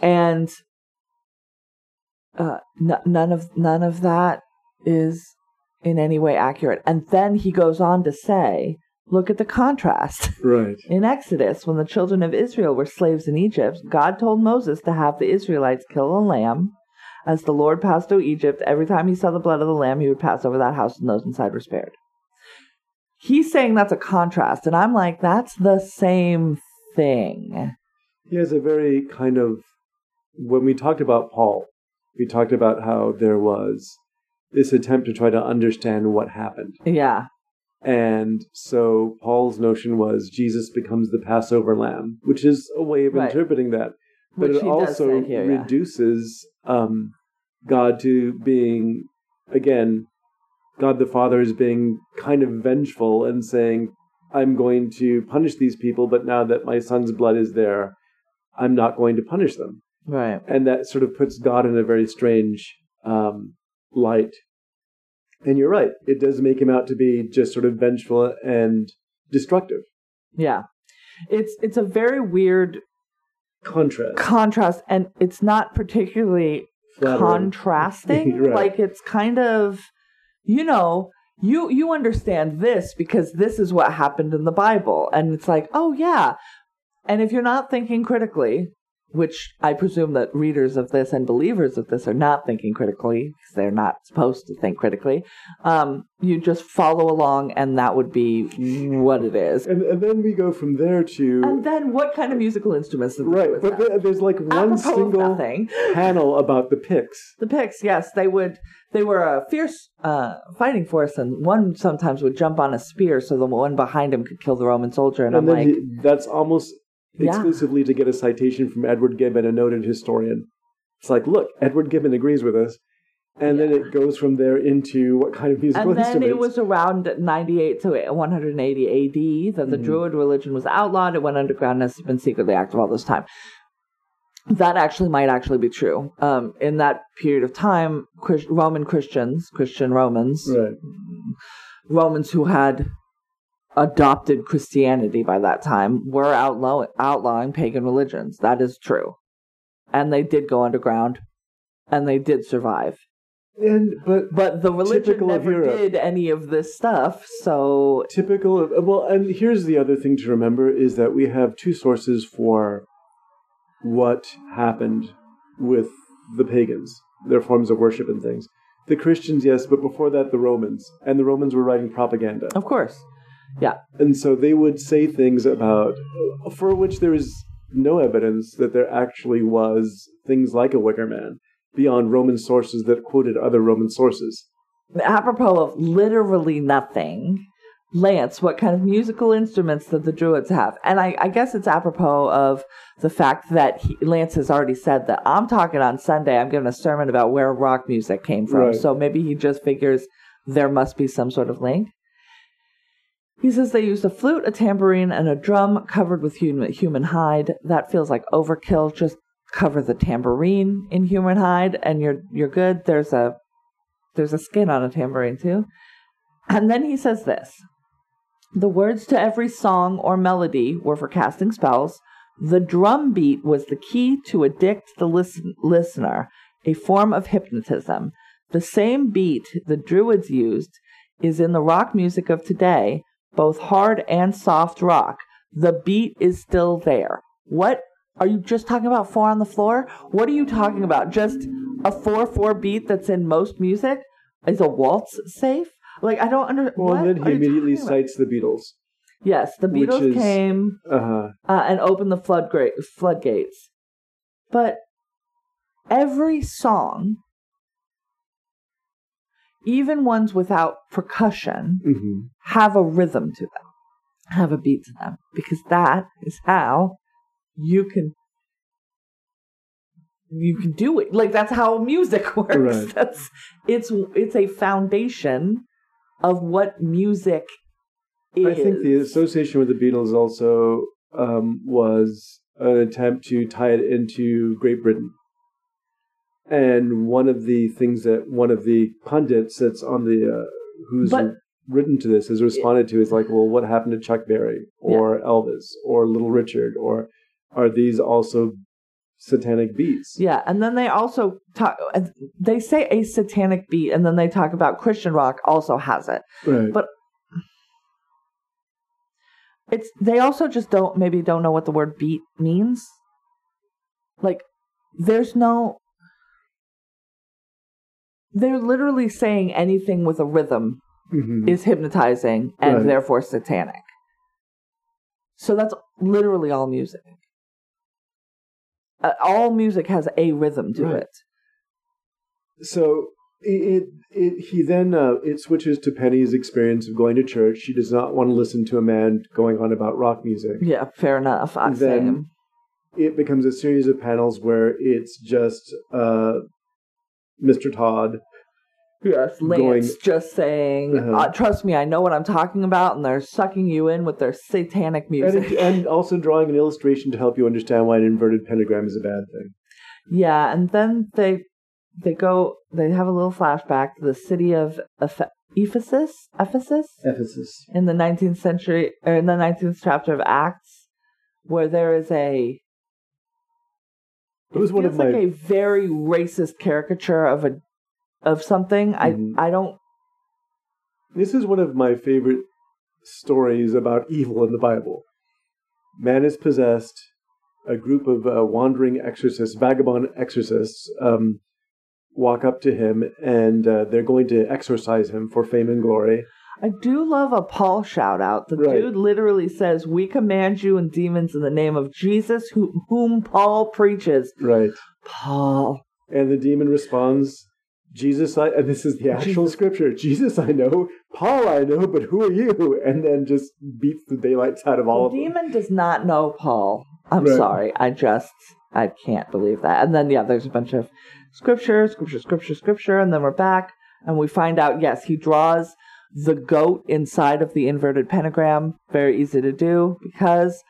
and uh n- none of none of that is in any way accurate. And then he goes on to say, look at the contrast. Right. In Exodus, when the children of Israel were slaves in Egypt, God told Moses to have the Israelites kill a lamb. As the Lord passed through Egypt, every time he saw the blood of the lamb, he would pass over that house and those inside were spared. He's saying that's a contrast, and I'm like, that's the same thing. He has a very kind of when we talked about Paul, we talked about how there was this attempt to try to understand what happened. Yeah, And so Paul's notion was Jesus becomes the Passover lamb, which is a way of Right. interpreting that. But Which it also here, yeah. reduces um, God to being, again, God the Father is being kind of vengeful and saying, I'm going to punish these people, but now that my son's blood is there, I'm not going to punish them. right. And that sort of puts God in a very strange um, light. And you're right, it does make him out to be just sort of vengeful and destructive. Yeah. It's it's a very weird Contrast. contrast, and it's not particularly Flattering. contrasting Right. like it's kind of you know you you understand this because this is what happened in the bible. And it's like oh yeah. And if you're not thinking critically which i presume that readers of this and believers of this are not thinking critically because they're not supposed to think critically um you just follow along and that would be what it is And, and then we go from there to. and then what kind of musical instruments did they do right, but that? there- there's like one Apropos single panel about the Picts. The Picts, yes, they would. They were a fierce uh, fighting force, and one sometimes would jump on a spear so the one behind him could kill the Roman soldier. And, And, I'm like, he- that's almost Yeah. exclusively to get a citation from Edward Gibbon, a noted historian. It's like, look, Edward Gibbon agrees with us. And then it goes from there into what kind of musical and then instruments. it was around 98 to 180 AD that the Mhm. Druid religion was outlawed. It went underground and has been secretly active all this time. That actually might actually be true. Um, in that period of time, Chris- Roman Christians, Christian Romans, Right. Romans who had adopted Christianity by that time were outlaw- outlawing pagan religions. That is true. And they did go underground and they did survive. And but But the religion never Europe. did any of this stuff, so typical of well, and here's the other thing to remember is that we have two sources for what happened with the pagans, their forms of worship and things. The Christians, yes, but before that, the Romans, and the Romans were writing propaganda. of course. Yeah. And so they would say things about, for which there is no evidence that there actually was things like a Wicker Man beyond Roman sources that quoted other Roman sources. Apropos of literally nothing, Lance, what kind of musical instruments did the Druids have? And I, I guess it's apropos of the fact that he, Lance has already said that I'm talking on Sunday, I'm giving a sermon about where rock music came from. Right. So maybe he just figures there must be some sort of link. He says they used a flute, a tambourine, and a drum covered with human, hide. That feels like overkill. Just cover the tambourine in human hide, and you're you're good. There's a there's a skin on a tambourine too. And then he says this: the words to every song or melody were for casting spells. The drum beat was the key to addict the listen- listener, a form of hypnotism. The same beat the Druids used is in the rock music of today, both hard and soft rock. The beat is still there. What are you just talking about four on the floor? What are you talking about? Just a 4 4 beat that's in most music? Is a waltz safe? Like, I don't understand. Well, and then he immediately cites the Beatles. Yes, the Beatles is- came Uh-huh. uh, and opened the floodgate, floodgates. But every song, even ones without percussion, hmm have a rhythm to them, have a beat to them, because that is how you can you can do it. Like that's how music works. Right. That's it's it's a foundation of what music is. I think the association with the Beatles also um, was an attempt to tie it into Great Britain. And one of the things that one of the pundits that's on the uh, who's But- written to this has responded to is like, well, what happened to Chuck Berry or Elvis or Little Richard or are these also satanic beats? Yeah, and then they also talk. They say a satanic beat, and then they talk about Christian rock also has it. Right. But- It's they also just don't maybe don't know what the word beat means. Like, there's no. They're literally saying anything with a rhythm Mhm. is hypnotizing and Right. therefore satanic. So that's literally all music. Uh, all music has a rhythm to Right. it. So it, it, it he then uh, it switches to Penny's experience of going to church. She does not want to listen to a man going on about rock music. Yeah, fair enough. I then-. It becomes a series of panels where it's just uh, Mr. Todd. Yes, Lance going- just saying, Uh-huh. uh, "Trust me, I know what I'm talking about," and they're sucking you in with their satanic And, music. it- and also drawing an illustration to help you understand why an inverted pentagram is a bad thing. yeah, and then they they go, they have a little flashback to the city of Eph- Ephesus, Ephesus, Ephesus. in the 19th century, or in the 19th chapter of Acts, where there is a. It was one of my like a very racist caricature of a of something. Mhm. I I don't This is one of my favorite stories about evil in the Bible. Man is possessed. A group of uh, wandering exorcists, vagabond exorcists, um, walk up to him and uh, they're going to exorcise him for fame and glory. I do love a Paul shout out. The Right. dude literally says, "We command you and demons in the name of Jesus, who, whom Paul preaches." Right. Paul. And the demon responds, Jesus, I, and this is the actual Jesus. scripture Jesus, I know, Paul, I know, but who are you? And then just beats the daylights out of all the of them. demon does not know Paul. I'm Right. sorry. I just I can't believe that. And then yeah, there's a bunch of scripture, scripture, scripture, scripture, and then we're back and we find out yes, he draws the goat inside of the inverted pentagram. Very easy to do because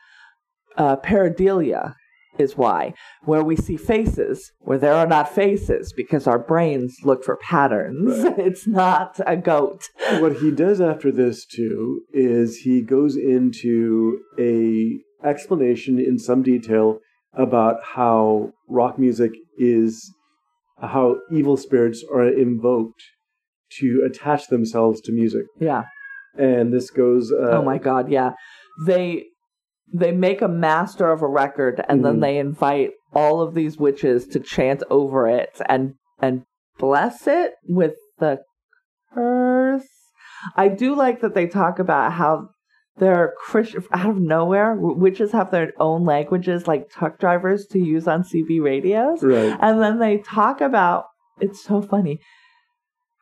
uh, pareidolia is why, where we see faces where there are not faces because our brains look for patterns. Right. it's not a goat. what he does after this too is he goes into a explanation in some detail about how rock music is how evil spirits are invoked to attach themselves to music Yeah. and this goes uh, oh my god, yeah. They they make a master of a record and then Mhm. they invite all of these witches to chant over it and and bless it with the curse. I do like that they talk about how they're Christian out of nowhere. Witches have their own languages, like truck drivers, to use on CB radios, Right. and then they talk about. It's so funny.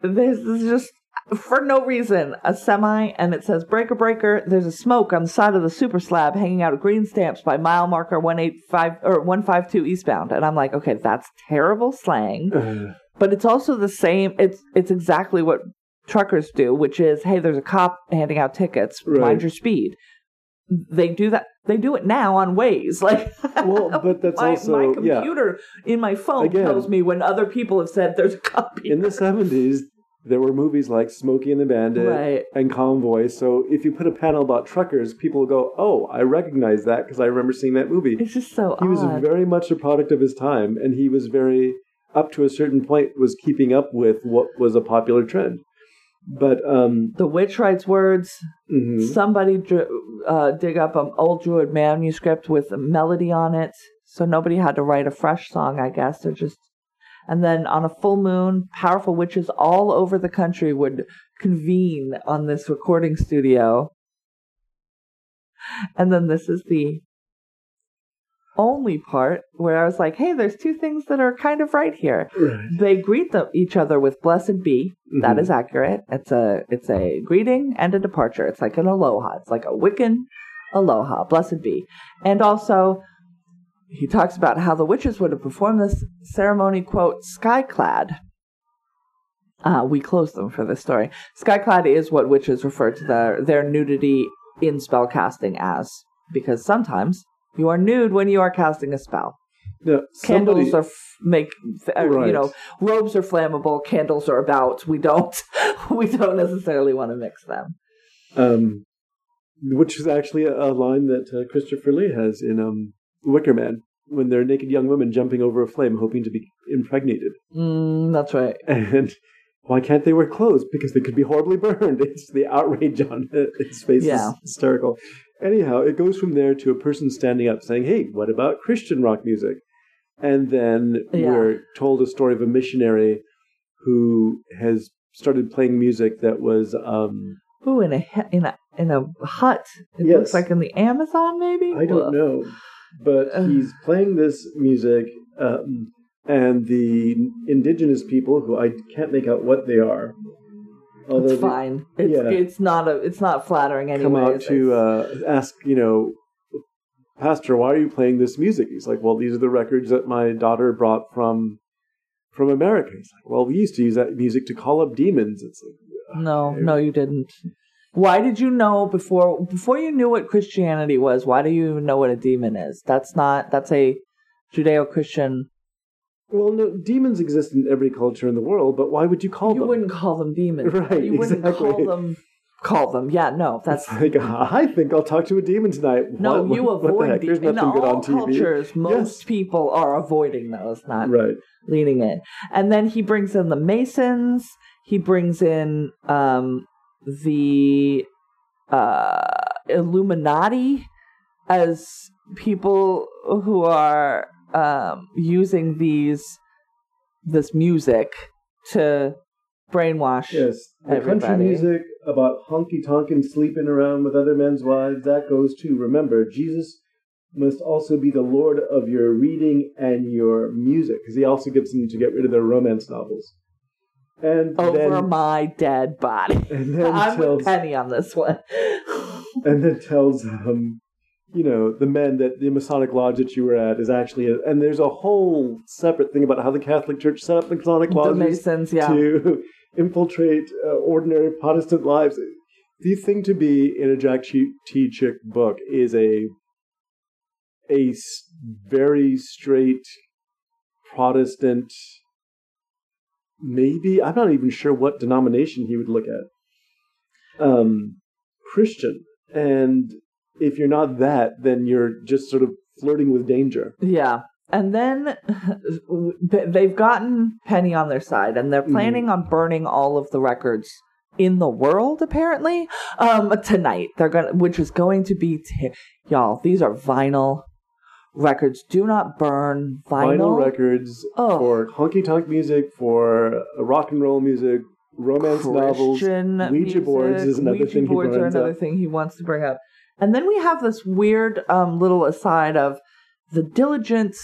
There's, is just for no reason a semi, and it says breaker breaker. There's a smoke on the side of the super slab hanging out of green stamps by mile marker one eight five or one five two eastbound, and I'm like, okay, that's terrible slang Uh, but it's also the same it's it's exactly what truckers do which is hey there's a cop handing out tickets Right. mind your speed they do that they do it now on Waze like well, but that's my, also my yeah. computer in my phone Again- tells me when other people have said there's a cop here. In the seventies, there were movies like Smokey and the Bandit Right. and Convoy. So if you put a panel about truckers, people will go, "Oh, I recognize that because I remember seeing that movie." it's just so He was very much a product of his time, and he was very up to a certain point was keeping up with what was a popular trend. But um, the witch writes words. Mhm. somebody dr- uh, dig up an old druid manuscript with a melody on it. So nobody had to write a fresh song i guess. They're just and then on a full moon powerful witches all over the country would convene on this recording studio. And then this is the only part where i was like hey there's two things that are kind of right here Right. they greet them, each other with blessed be that Mhm. is accurate. It's a it's a greeting and a departure. It's like an aloha. It's like a Wiccan aloha, blessed be. And also he talks about how the witches would have performed this ceremony, quote, skyclad. Uh, we close them for this story. Skyclad is what witches refer to their, their nudity in spell casting as, because sometimes you are nude when you are casting a spell. Now, Candles are f- make uh, you know robes are flammable. Candles are about. We don't we don't necessarily want to mix them. um, which is actually a, a line that uh, Christopher Lee has in um, Wicker Man when they're naked young women jumping over a flame, hoping to be impregnated. Mm, that's right. And why can't they wear clothes? Because they could be horribly burned. It's the outrage on his face Yeah. is hysterical. Anyhow, it goes from there to a person standing up saying, "Hey, what about Christian rock music?" And then Yeah. we're told a story of a missionary who has started playing music that was um, Ooh, in a in a in a hut. It Yes. looks like in the Amazon, maybe. I don't know, but he's playing this music, um, and the indigenous people, who I can't make out what they are, although It's they fine. It's Yeah. it's not a it's not flattering anyway. come out to uh, ask, you know, Pastor, why are you playing this music? He's like, well, these are the records that my daughter brought from from America. He's like, well, we used to use that music to call up demons. It's like, no, okay. no, you didn't. Why did you know before before you knew what Christianity was? Why do you even know what a demon is? That's not that's a Judeo-Christian. Well, no, demons exist in every culture in the world, but why would you call You them? You wouldn't call them demons. Right, You wouldn't exactly. call them. Call them. Yeah, no, that's It's like, I think I'll talk to a demon tonight. no. What- you avoid what the heck? There's in nothing good all on TV. cultures. Most Yes. people are avoiding those, not Right. leaning in. And then he brings in the Masons. He brings in um, the uh, Illuminati as people who are um, using these this music to brainwash. Yes. The country music about honky tonkin sleeping around with other men's wives, that goes too. Remember, Jesus must also be the Lord of your reading and your music, because he also gets them to get rid of their romance novels. And Over then, my dead body. and then I'm tells with Penny on this one. and then tells um, you know, the men that the Masonic lodge that you were at is actually, a, and there's a whole separate thing about how the Catholic Church set up Masonic the lodges Masons, yeah. to infiltrate uh, ordinary Protestant lives. The thing to be in a Jack T. Chick book is a a very straight Protestant. Maybe I'm not even sure what denomination he would look at. Um, Christian, and if you're not that, then you're just sort of flirting with danger. Yeah. And then they've gotten Penny on their side, and they're Mm-hmm. planning on burning all of the records in the world. Apparently, um, tonight they're gonna, which is going to be, t- y'all. These are vinyl records. Do not burn vinyl. vinyl records Oh. for honky tonk music, for rock and roll music, romance novels. Christian Ouija music. boards is another Ouija thing he boards are brings another up. thing he wants to bring up. And then we have this weird um, little aside of the diligent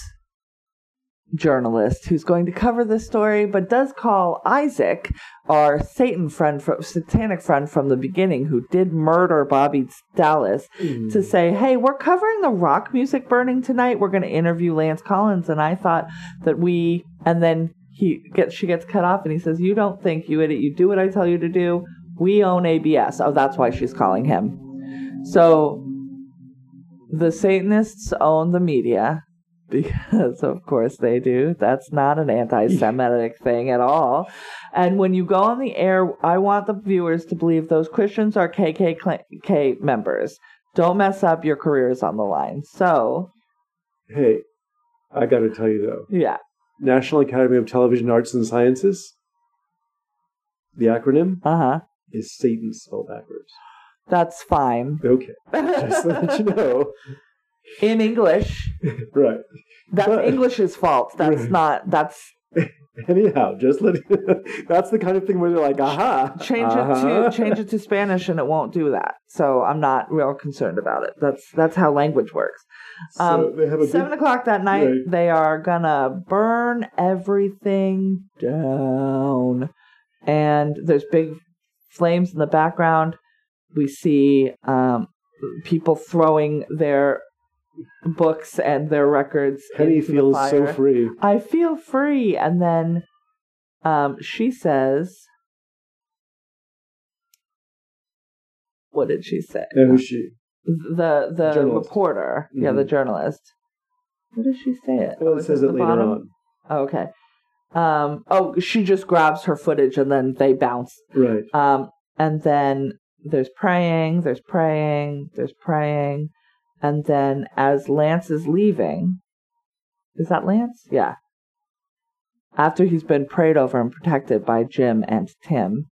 journalist who's going to cover this story, but does call Isaac, our Satan friend, from, satanic friend from the beginning, who did murder Bobby Dallas, to say, "Hey, we're covering the rock music burning tonight. We're going to interview Lance Collins." And I thought that we, and then he gets, she gets cut off, and he says, "You don't think, you idiot. You do what I tell you to do. We own ABS." Oh, that's why she's calling him. So the Satanists own the media because, of course, they do. That's not an anti Semitic thing at all. And when you go on the air, I want the viewers to believe those Christians are KKK members. Don't mess up your careers on the line. So, Hey, I got to tell you though, yeah. National Academy of Television Arts and Sciences, the acronym Uh huh. is Satan spelled backwards. That's fine. Okay, just to let you know. In English, Right. that's But- English's fault. That's Right. not, that's Anyhow, just let that's the kind of thing where they're like, aha. change uh-huh. it to change it to Spanish and it won't do that. So I'm not real concerned about it. That's that's how language works. Um, they have a Seven big, o'clock that night, Right. they are gonna burn everything down, and there's big flames in the background. We see um, people throwing their books and their records. Penny feels so free. I feel free. And then um, she says, What did she say? And who's she? The the Journalist. reporter. Yeah, the Mhm. journalist. What does she say it? Well, Oh, it is says at it the later bottom? on. Oh, okay. Um, oh, she just grabs her footage and then they bounce. Right. Um, and then there's praying, there's praying, there's praying. And then as Lance is leaving, is that Lance? Yeah. After he's been prayed over and protected by Jim and Tim,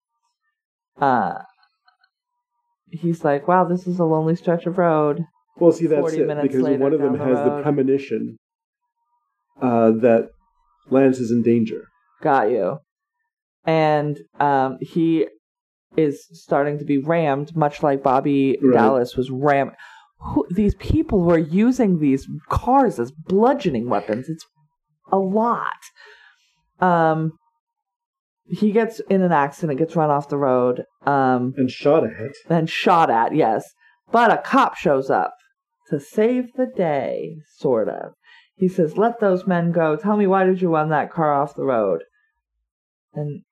uh, he's like, wow, this is a lonely stretch of road. Well, see, that's 40 it. Because later one of them the has the premonition uh, that Lance is in danger. Got you. And um, he is starting to be rammed, much like Bobby Right. Dallas was rammed. Who, these people were using these cars as bludgeoning weapons. It's a lot. Um, he gets in an accident, gets run off the road, um, And shot at. then shot at. Yes, but a cop shows up to save the day, sort of. He says, "Let those men go. Tell me why did you run that car off the road?" And,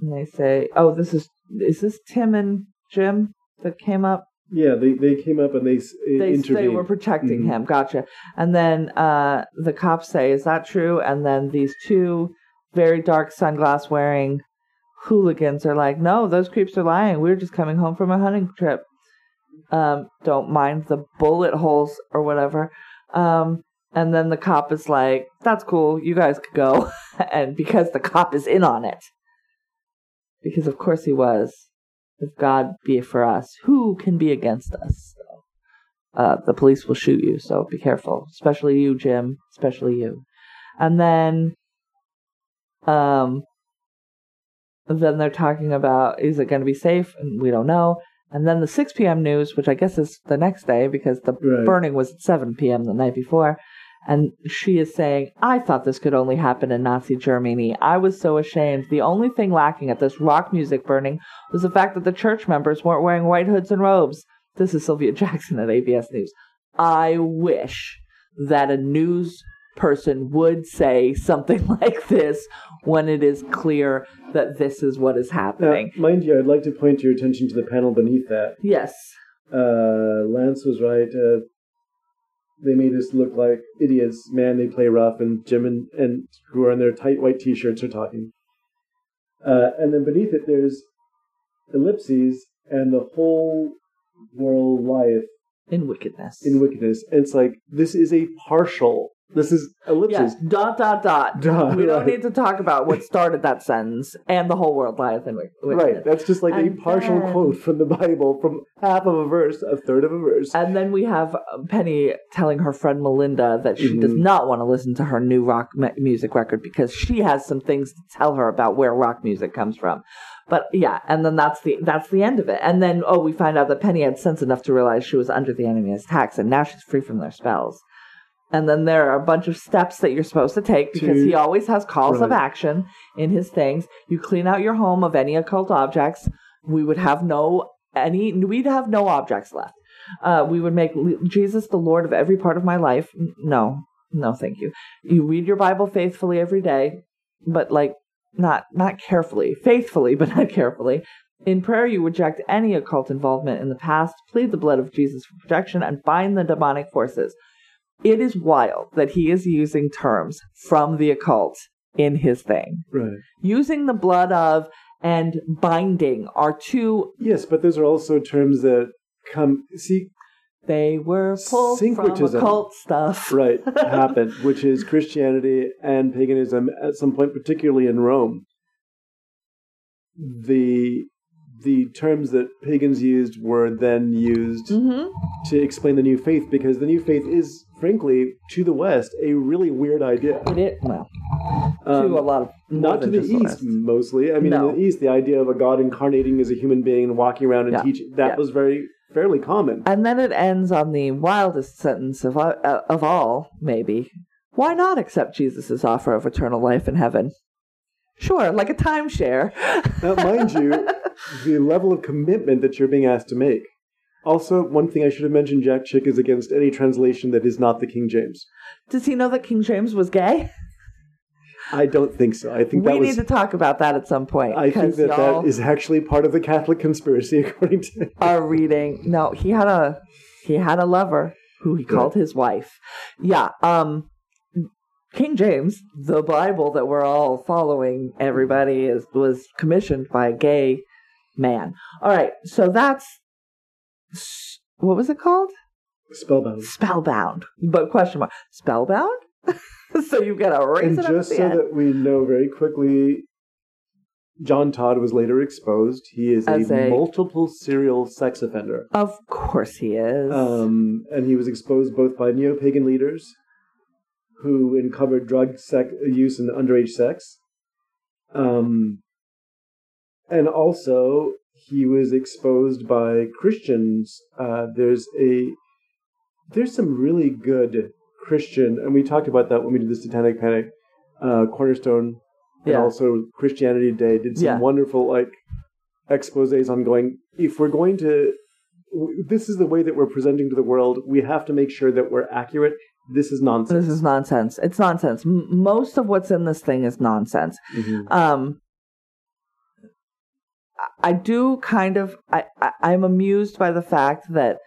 and they say, "Oh, this is is this Tim and Jim that came up? Yeah, they, they came up and they, They they were protecting Mhm. him. Gotcha." And then uh, the cops say, "Is that true?" And then these two very dark sunglass wearing hooligans are like, "No, those creeps are lying. We were just coming home from a hunting trip." Um, don't mind the bullet holes or whatever. Um, and then the cop is like, "That's cool. You guys could go." and because the cop is in on it, because of course he was. If God be for us, who can be against us? So, uh, the police will shoot you, so be careful. Especially you, Jim. Especially you. And then, um, then they're talking about is it going to be safe? And we don't know. And then the 6 p.m. news, which I guess is the next day because the Right. burning was at 7 p.m. the night before. And she is saying, I thought this could only happen in Nazi Germany. I was so ashamed. The only thing lacking at this rock music burning was the fact that the church members weren't wearing white hoods and robes. This is Sylvia Jackson at ABS News. I wish that a news person would say something like this when it is clear that this is what is Now, happening. mind you, I'd like to point your attention to the panel beneath that. yes. Uh, Lance was right. Uh, they made us look like idiots. Man, they play rough. And Jim and, and who are in their tight white t-shirts are talking. Uh, and then beneath it, there's ellipses and the whole world life In wickedness. in wickedness. And it's like this is a partial This is ellipses. Yeah. Dot dot dot. Dot, we don't right. need to talk about what started that sentence and the whole world lieth in wit- Right. That's just like a partial then- quote from the Bible, from half of a verse, a third of a verse. And then we have Penny telling her friend Melinda that she does Mhm. not want to listen to her new rock mu- music record because she has some things to tell her about where rock music comes from. But yeah, and then that's the that's the end of it. And then oh, we find out that Penny had sense enough to realize she was under the enemy's attacks, and now she's free from their spells. And then there are a bunch of steps that you're supposed to take because To- he always has calls of action in his things. You clean out your home of any occult objects. We would have no any. We'd have no objects left. Uh, we would make Jesus the Lord of every part of my life. No, no, thank you. You read your Bible faithfully every day, but like not not carefully, faithfully, but not carefully. In prayer, you reject any occult involvement in the past, plead the blood of Jesus for protection, and bind the demonic forces. It is wild that he is using terms from the occult in his thing. Right. Using the blood of and binding are two. Yes, but those are also terms that come. See, They were pulled from Syncretism. occult stuff. right, happened, which is Christianity and paganism at some point, particularly in Rome. The the terms that pagans used were then used hmm to explain the new faith because the new faith is, frankly, to the West, a really weird idea. It is well Um, to a lot of not to the east West. mostly. I mean, No. in the east, the idea of a god incarnating as a human being and walking around and Yeah. teaching that Yeah. was very fairly common. And then it ends on the wildest sentence of uh, of all, maybe. Why not accept Jesus' offer of eternal life in heaven? Sure, like a timeshare. Now, mind you, the level of commitment that you're being asked to make. Also, one thing I should have mentioned: Jack Chick is against any translation that is not the King James. Does he know that King James was gay? I don't think so. I think We that was. need to talk about that at some point. I think that that is actually part of the Catholic conspiracy, according to. our reading. No, he had a he had a lover who he called his wife. Yeah. Um. King James, the Bible that we're all following, everybody is was commissioned by a gay man. All right, so that's what was it called? Spellbound. Spellbound, but question mark spellbound. so you've got to raise And it up just so end. that we know very quickly, John Todd was later exposed. He is a, a- multiple serial sex offender. Of course he is. Um, and he was exposed both by neo pagan leaders who uncovered drug sec- use and underage sex. Um, and also, he was exposed by Christians. Uh, there's a there's some really good Christian, and we talked about that when we did the Satanic Panic, uh, Cornerstone, and Yeah. also Christianity Day did some Yeah. wonderful like exposés on going. If we're going to, this is the way that we're presenting to the world. We have to make sure that we're accurate. This is nonsense. This is nonsense. It's nonsense. M- most of what's in this thing is nonsense. Mhm. Um, I- do kind of. I, I I'm amused by the fact that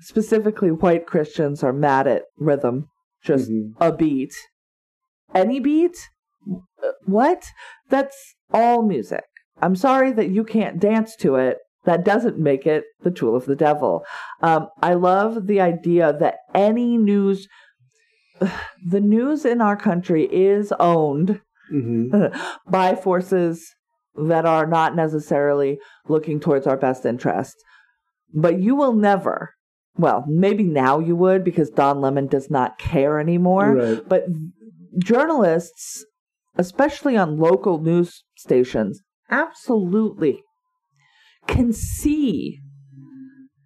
specifically white Christians are mad at rhythm, just Mhm. a beat, any beat. What? That's all music. I'm sorry that you can't dance to it. That doesn't make it the tool of the devil. Um, I love the idea that any news, the news in our country is owned Mhm. by forces that are not necessarily looking towards our best interest. But you will never, well, maybe now you would because Don Lemon does not care anymore. Right. But journalists, especially on local news stations, absolutely can see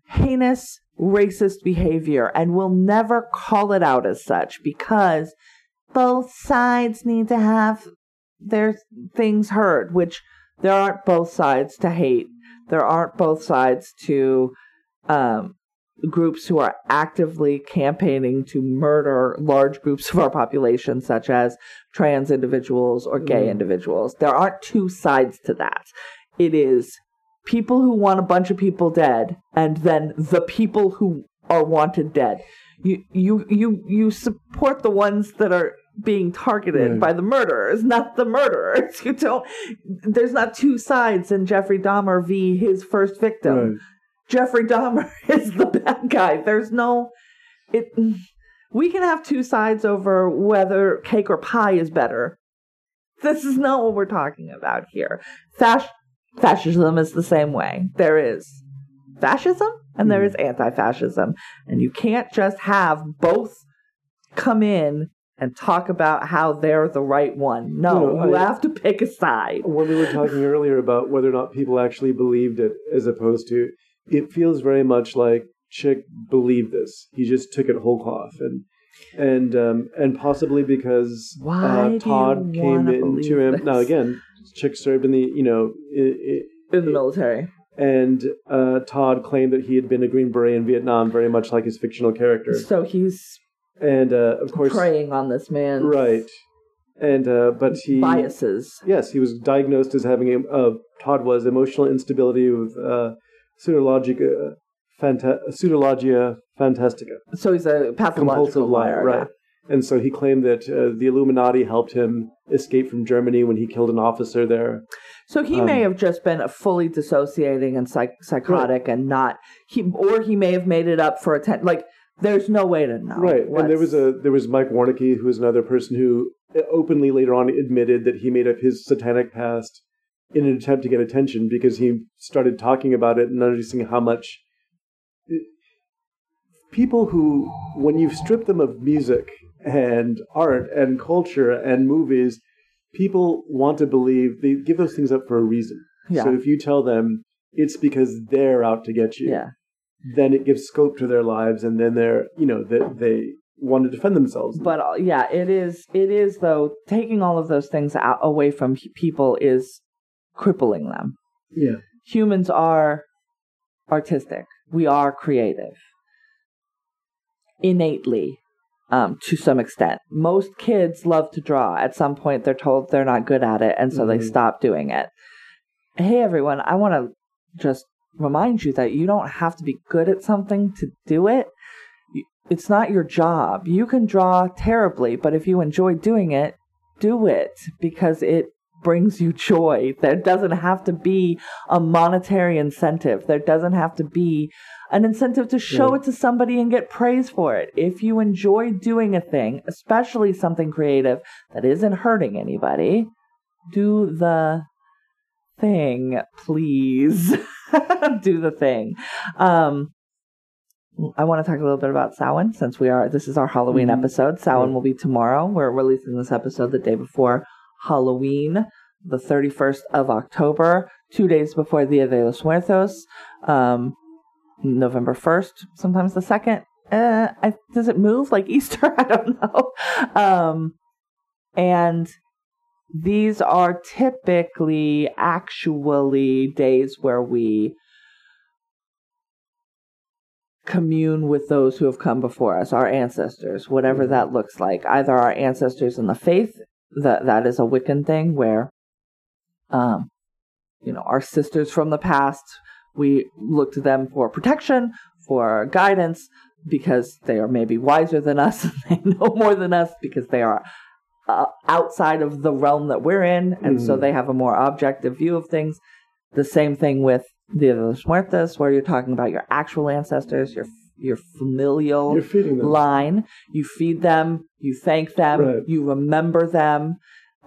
heinous racist behavior and will never call it out as such because both sides need to have their things heard, which there aren't both sides to hate. There aren't both sides to um, groups who are actively campaigning to murder large groups of our population, such as trans individuals or gay Mm. individuals. There aren't two sides to that. It is people who want a bunch of people dead, and then the people who are wanted dead. You you you you support the ones that are being targeted Right. by the murderers, not the murderers. You don't. There's not two sides in Jeffrey Dahmer v. his first victim. Right. Jeffrey Dahmer is the bad guy. There's no it we can have two sides over whether cake or pie is better. This is not what we're talking about here. Fas- fascism is the same way. There is fascism and there hmm. is anti fascism. And you can't just have both come in and talk about how they're the right one. No, No, you I- have to pick a side. when we were talking earlier about whether or not people actually believed it, as opposed to, it feels very much like Chick believed this. He just took it whole cloth, and and um, and possibly because uh, Todd came into him. this? Now again, Chick served in the you know. i In the military. and uh, Todd claimed that he had been a Green Beret in Vietnam, very much like his fictional character. So he's And uh, of course, preying on this man's right. And uh, but he biases. Yes, he was diagnosed as having a uh, Todd was emotional instability with uh, pseudologica, fanta- pseudologia fantastica, So he's a pathological compulsive liar, liar. right? And so he claimed that uh, the Illuminati helped him escape from Germany when he killed an officer there. So he Um, may have just been fully dissociating and psych- psychotic and not he or he may have made it up for attention. Like there's no way to know. right, and there was a there was Mike Warnke, who was another person who uh, openly later on admitted that he made up his satanic past in an attempt to get attention because he started talking about it and noticing how much uh, people who, when you strip them of music and art and culture and movies, people want to believe they give those things up for a reason. yeah. So if you tell them it's because they're out to get you, yeah. Then it gives scope to their lives, and then they're you know that they want to defend themselves. But uh, yeah, it is it is though taking all of those things out away from pe- people is crippling them. yeah, humans are artistic. We are creative innately um, to some extent. Most kids love to draw. At some point, they're told they're not good at it, and so they Mhm. stop doing it. Hey, everyone, I want to just remind you that you don't have to be good at something to do it. It's not your job. You can draw terribly, but if you enjoy doing it, do it because it brings you joy. There doesn't have to be a monetary incentive. There doesn't have to be an incentive to show Yeah. it to somebody and get praise for it. If you enjoy doing a thing, especially something creative that isn't hurting anybody, do the thing, please. do the thing. Um, I want to talk a little bit about Samhain since we are. This is our Halloween Mhm. episode. Samhain Yeah. will be tomorrow. We're releasing this episode the day before Halloween, the 31st of October, two days before Dia de los Muertos, um, November 1st, sometimes the 2nd. Uh, I, does it move like Easter? I don't know. Um, and these are typically actually days where we commune with those who have come before us, our ancestors, whatever Mhm. that looks like. Either our ancestors in the faith, that that is a Wiccan thing where um you know, our sisters from the past, we look to them for protection, for guidance, because they are maybe wiser than us and they know more than us because they are uh, outside of the realm that we're in, and so Mhm. they have a more objective view of things. The same thing with Dia de los Muertos, where you're talking about your actual ancestors, your your familial line. You feed them, you thank them, Right. you remember them,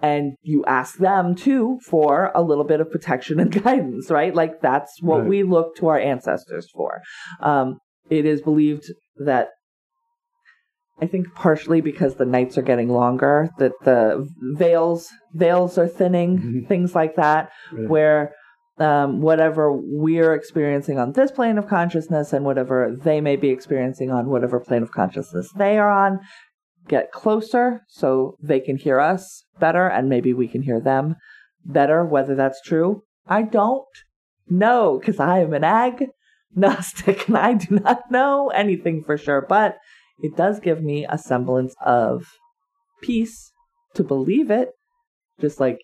and you ask them too for a little bit of protection and guidance, right? Like that's what Right. we look to our ancestors for. Um, it is believed that. I think partially because the nights are getting longer, that the veils veils are thinning, Mhm. things like that where um, whatever we're experiencing on this plane of consciousness and whatever they may be experiencing on whatever plane of consciousness they are on get closer so they can hear us better and maybe we can hear them better whether that's true i don't know because i am an agnostic and i do not know anything for sure but it does give me a semblance of peace to believe it just like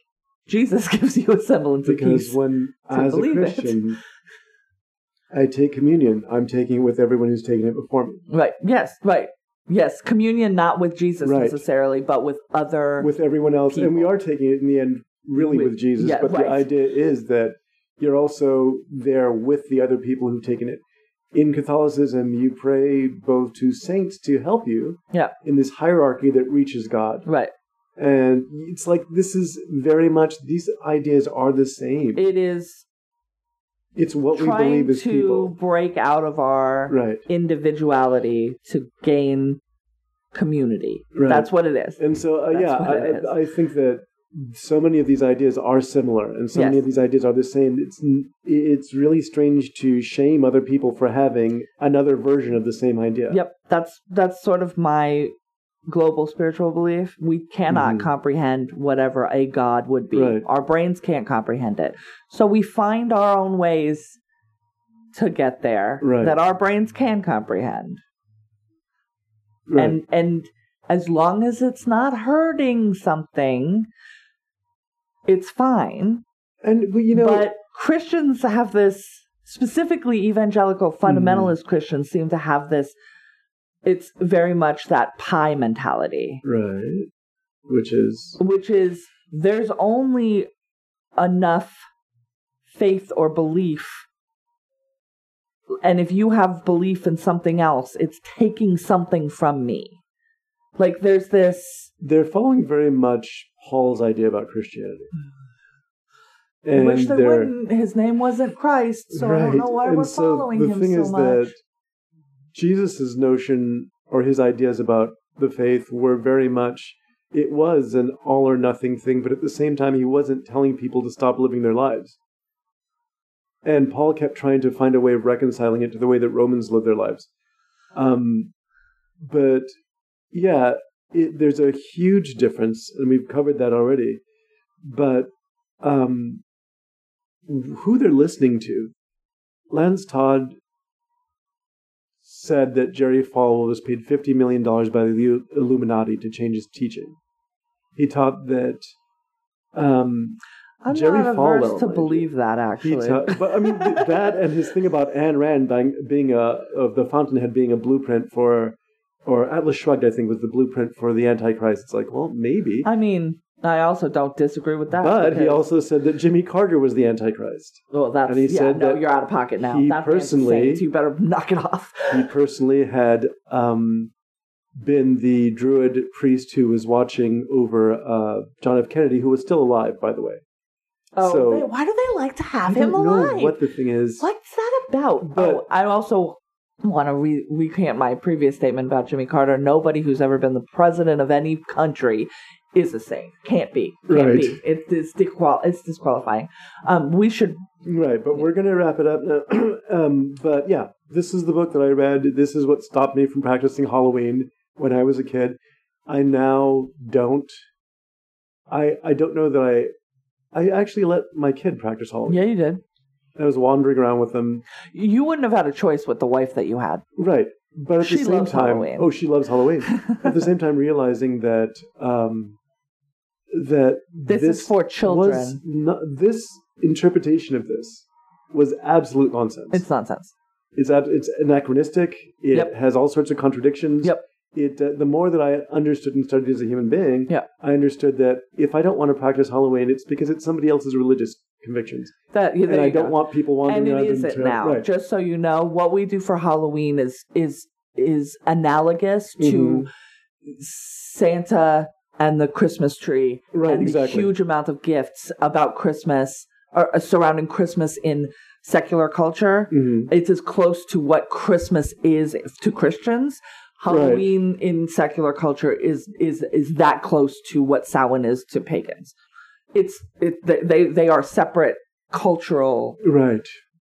jesus gives you a semblance of because peace when as a believe it. Christian, I take communion. I'm taking it with everyone who's taken it before me. Right. Yes. Right. Yes. Communion, not with Jesus Right. necessarily, but with other. with everyone else, and we are taking it in the end really With- with, Jesus. yeah, but right. the idea is that you're also there with the other people who've taken it. In Catholicism, you pray both to saints to help you Yeah. in this hierarchy that reaches God. Right. And it's like this is very much these ideas are the same. It is It's what we believe as to people. break out of our Right. individuality to gain community. Right. That's what it is. And so, uh, yeah, what it is. I, I think that so many of these ideas are similar, and so many of these ideas are the same. It's it's really strange to shame other people for having another version of the same idea. Yep, that's that's sort of my global spiritual belief. We cannot Mhm. comprehend whatever a god would be. Right. Our brains can't comprehend it. So we find our own ways to get there Right. that our brains can comprehend. Right. And and as long as it's not hurting something, it's fine. and you know, but Christians have this specifically evangelical fundamentalist Mm-hmm. Christians seem to have this it's very much that pie mentality, right, which is which is there's only enough faith or belief and if you have belief in something else, it's taking something from me. Like there's this they're following very much Paul's idea about Christianity. I And wish they wouldn't. His name wasn't Christ, so I don't know why and we're so following the him thing so is much. that Jesus' notion or his ideas about the faith were very much it was an all or nothing thing, but at the same time he wasn't telling people to stop living their lives. And Paul kept trying to find a way of reconciling it to the way that Romans live their lives. Um, but yeah, it, there's a huge difference, and we've covered that already. But um, who they're listening to. Lance Todd said that Jerry Falwell was paid $50 million by the Illuminati to change his teaching. He taught that. Um, I'm Jerry not averse Falwell, to believe that he actually. taught, but I mean that and his thing about Ayn Rand being, being a of the Fountainhead being a blueprint for, or Atlas Shrugged, I think was the blueprint for the Antichrist. It's like, well, maybe, I mean, I also don't disagree with that. but he also said that Jimmy Carter was the Antichrist. well, that's and he yeah, said no, that you're out of pocket now. he That's personally- you better knock it off. he personally had um, been the Druid priest who was watching over uh, John F. Kennedy, who was still alive, by the way. Oh, so- they, why do they like to have I him don't alive? know what the thing is. What's that about? But- oh, I also want to re- recant my previous statement about Jimmy Carter. Nobody who's ever been the president of any country is a saint. Can't be. Can't Right. be. It's, it's, disqual- it's disqualifying. Um, we should. Right, but we're going to wrap it up now. um, but yeah, this is the book that I read. This is what stopped me from practicing Halloween when I was a kid. I now don't. I I don't know that I. I actually let my kid practice Halloween. Yeah, you did. I was wandering around with them. You wouldn't have had a choice with the wife that you had. Right. But at She the same time, Halloween. oh, she loves Halloween. at the same time, realizing that um, that This is for children. not, this interpretation of this was absolute nonsense. It's nonsense. It's ab- it's anachronistic. It Yep. has all sorts of contradictions. Yep. It uh, the more that I understood and studied as a human being, Yep. I understood that if I don't want to practice Halloween, it's because it's somebody else's religious convictions, That yeah, and I don't go. want people wandering and it around. is it now. Right. Just so you know, what we do for Halloween is is is analogous Mm-hmm. to Santa and the Christmas tree, Right, and exactly. the huge amount of gifts about Christmas or uh, surrounding Christmas in secular culture. Mhm. It's as close to what Christmas is to Christians. Halloween in secular culture is is is that close to what Samhain is to pagans. It's it they they, are separate cultural Right.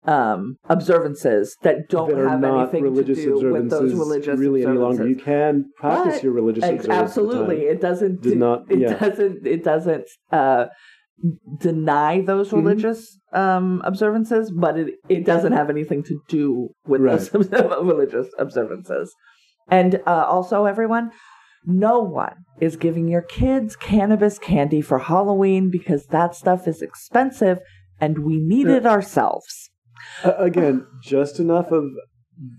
um, observances that don't that have anything religious to do with those religious really any longer. You can practice But- your religious Ex- observances. absolutely, it doesn't. Do- not- It yeah. doesn't. It doesn't uh, deny those Mhm. religious um, observances, but it it doesn't have anything to do with those religious observances. And uh, also, everyone. No one is giving your kids cannabis candy for Halloween because that stuff is expensive and we need it ourselves. Uh, again, just enough of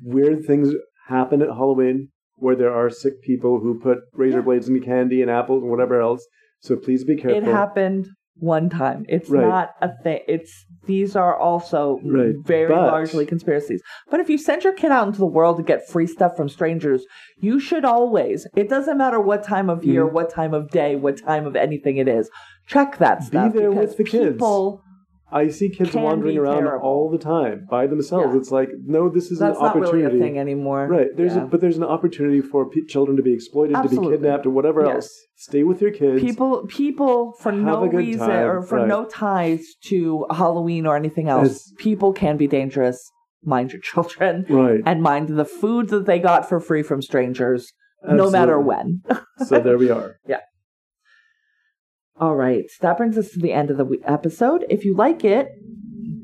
weird things happen at Halloween where there are sick people who put razor blades in candy and apples and whatever else. So please be careful. It happened one time. It's Right. not a thing. It's these are also Right. very But- largely conspiracies. But if you send your kid out into the world to get free stuff from strangers, you should always. It doesn't matter what time of year, Mhm. what time of day, what time of anything it is. Check that stuff Be there with the kids. I see kids Can wandering around terrible. all the time by themselves. Yeah. It's like, no, this is That's an not opportunity. really a thing anymore. Right. There's Yeah. a, but there's an opportunity for p- children to be exploited, to be kidnapped, or whatever Yes. else. Stay with your kids. people people for Have no reason time, or for right. no ties to Halloween or anything else. As- people can be dangerous. Mind your children right. and mind the food that they got for free from strangers, no matter when. so there we are. All right, that brings us to the end of the episode. If you like it,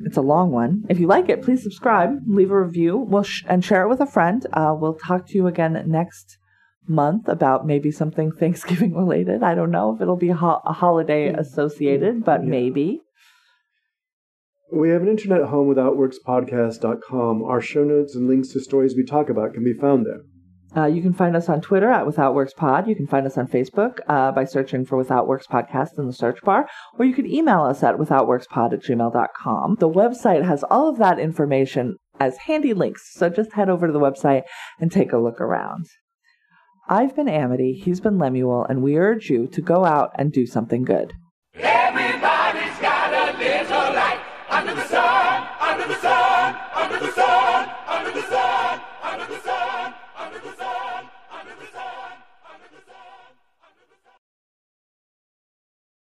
it's a long one. If you like it, please subscribe, leave a review, we'll sh- and share it with a friend. Uh, we'll talk to you again next month about maybe something Thanksgiving related. I don't know if it'll be ho- a holiday associated, but Yeah. maybe. We have an internet home with OutWorksPodcast.com. Our show notes and links to stories we talk about can be found there. Uh, you can find us on Twitter at Without Works Pod. You can find us on Facebook uh, by searching for Without Works Podcast in the search bar, or you can email us at withoutworkspod at gmail.com. The website has all of that information as handy links, so just head over to the website and take a look around. I've been Amity, he's been Lemuel, and we urge you to go out and do something good.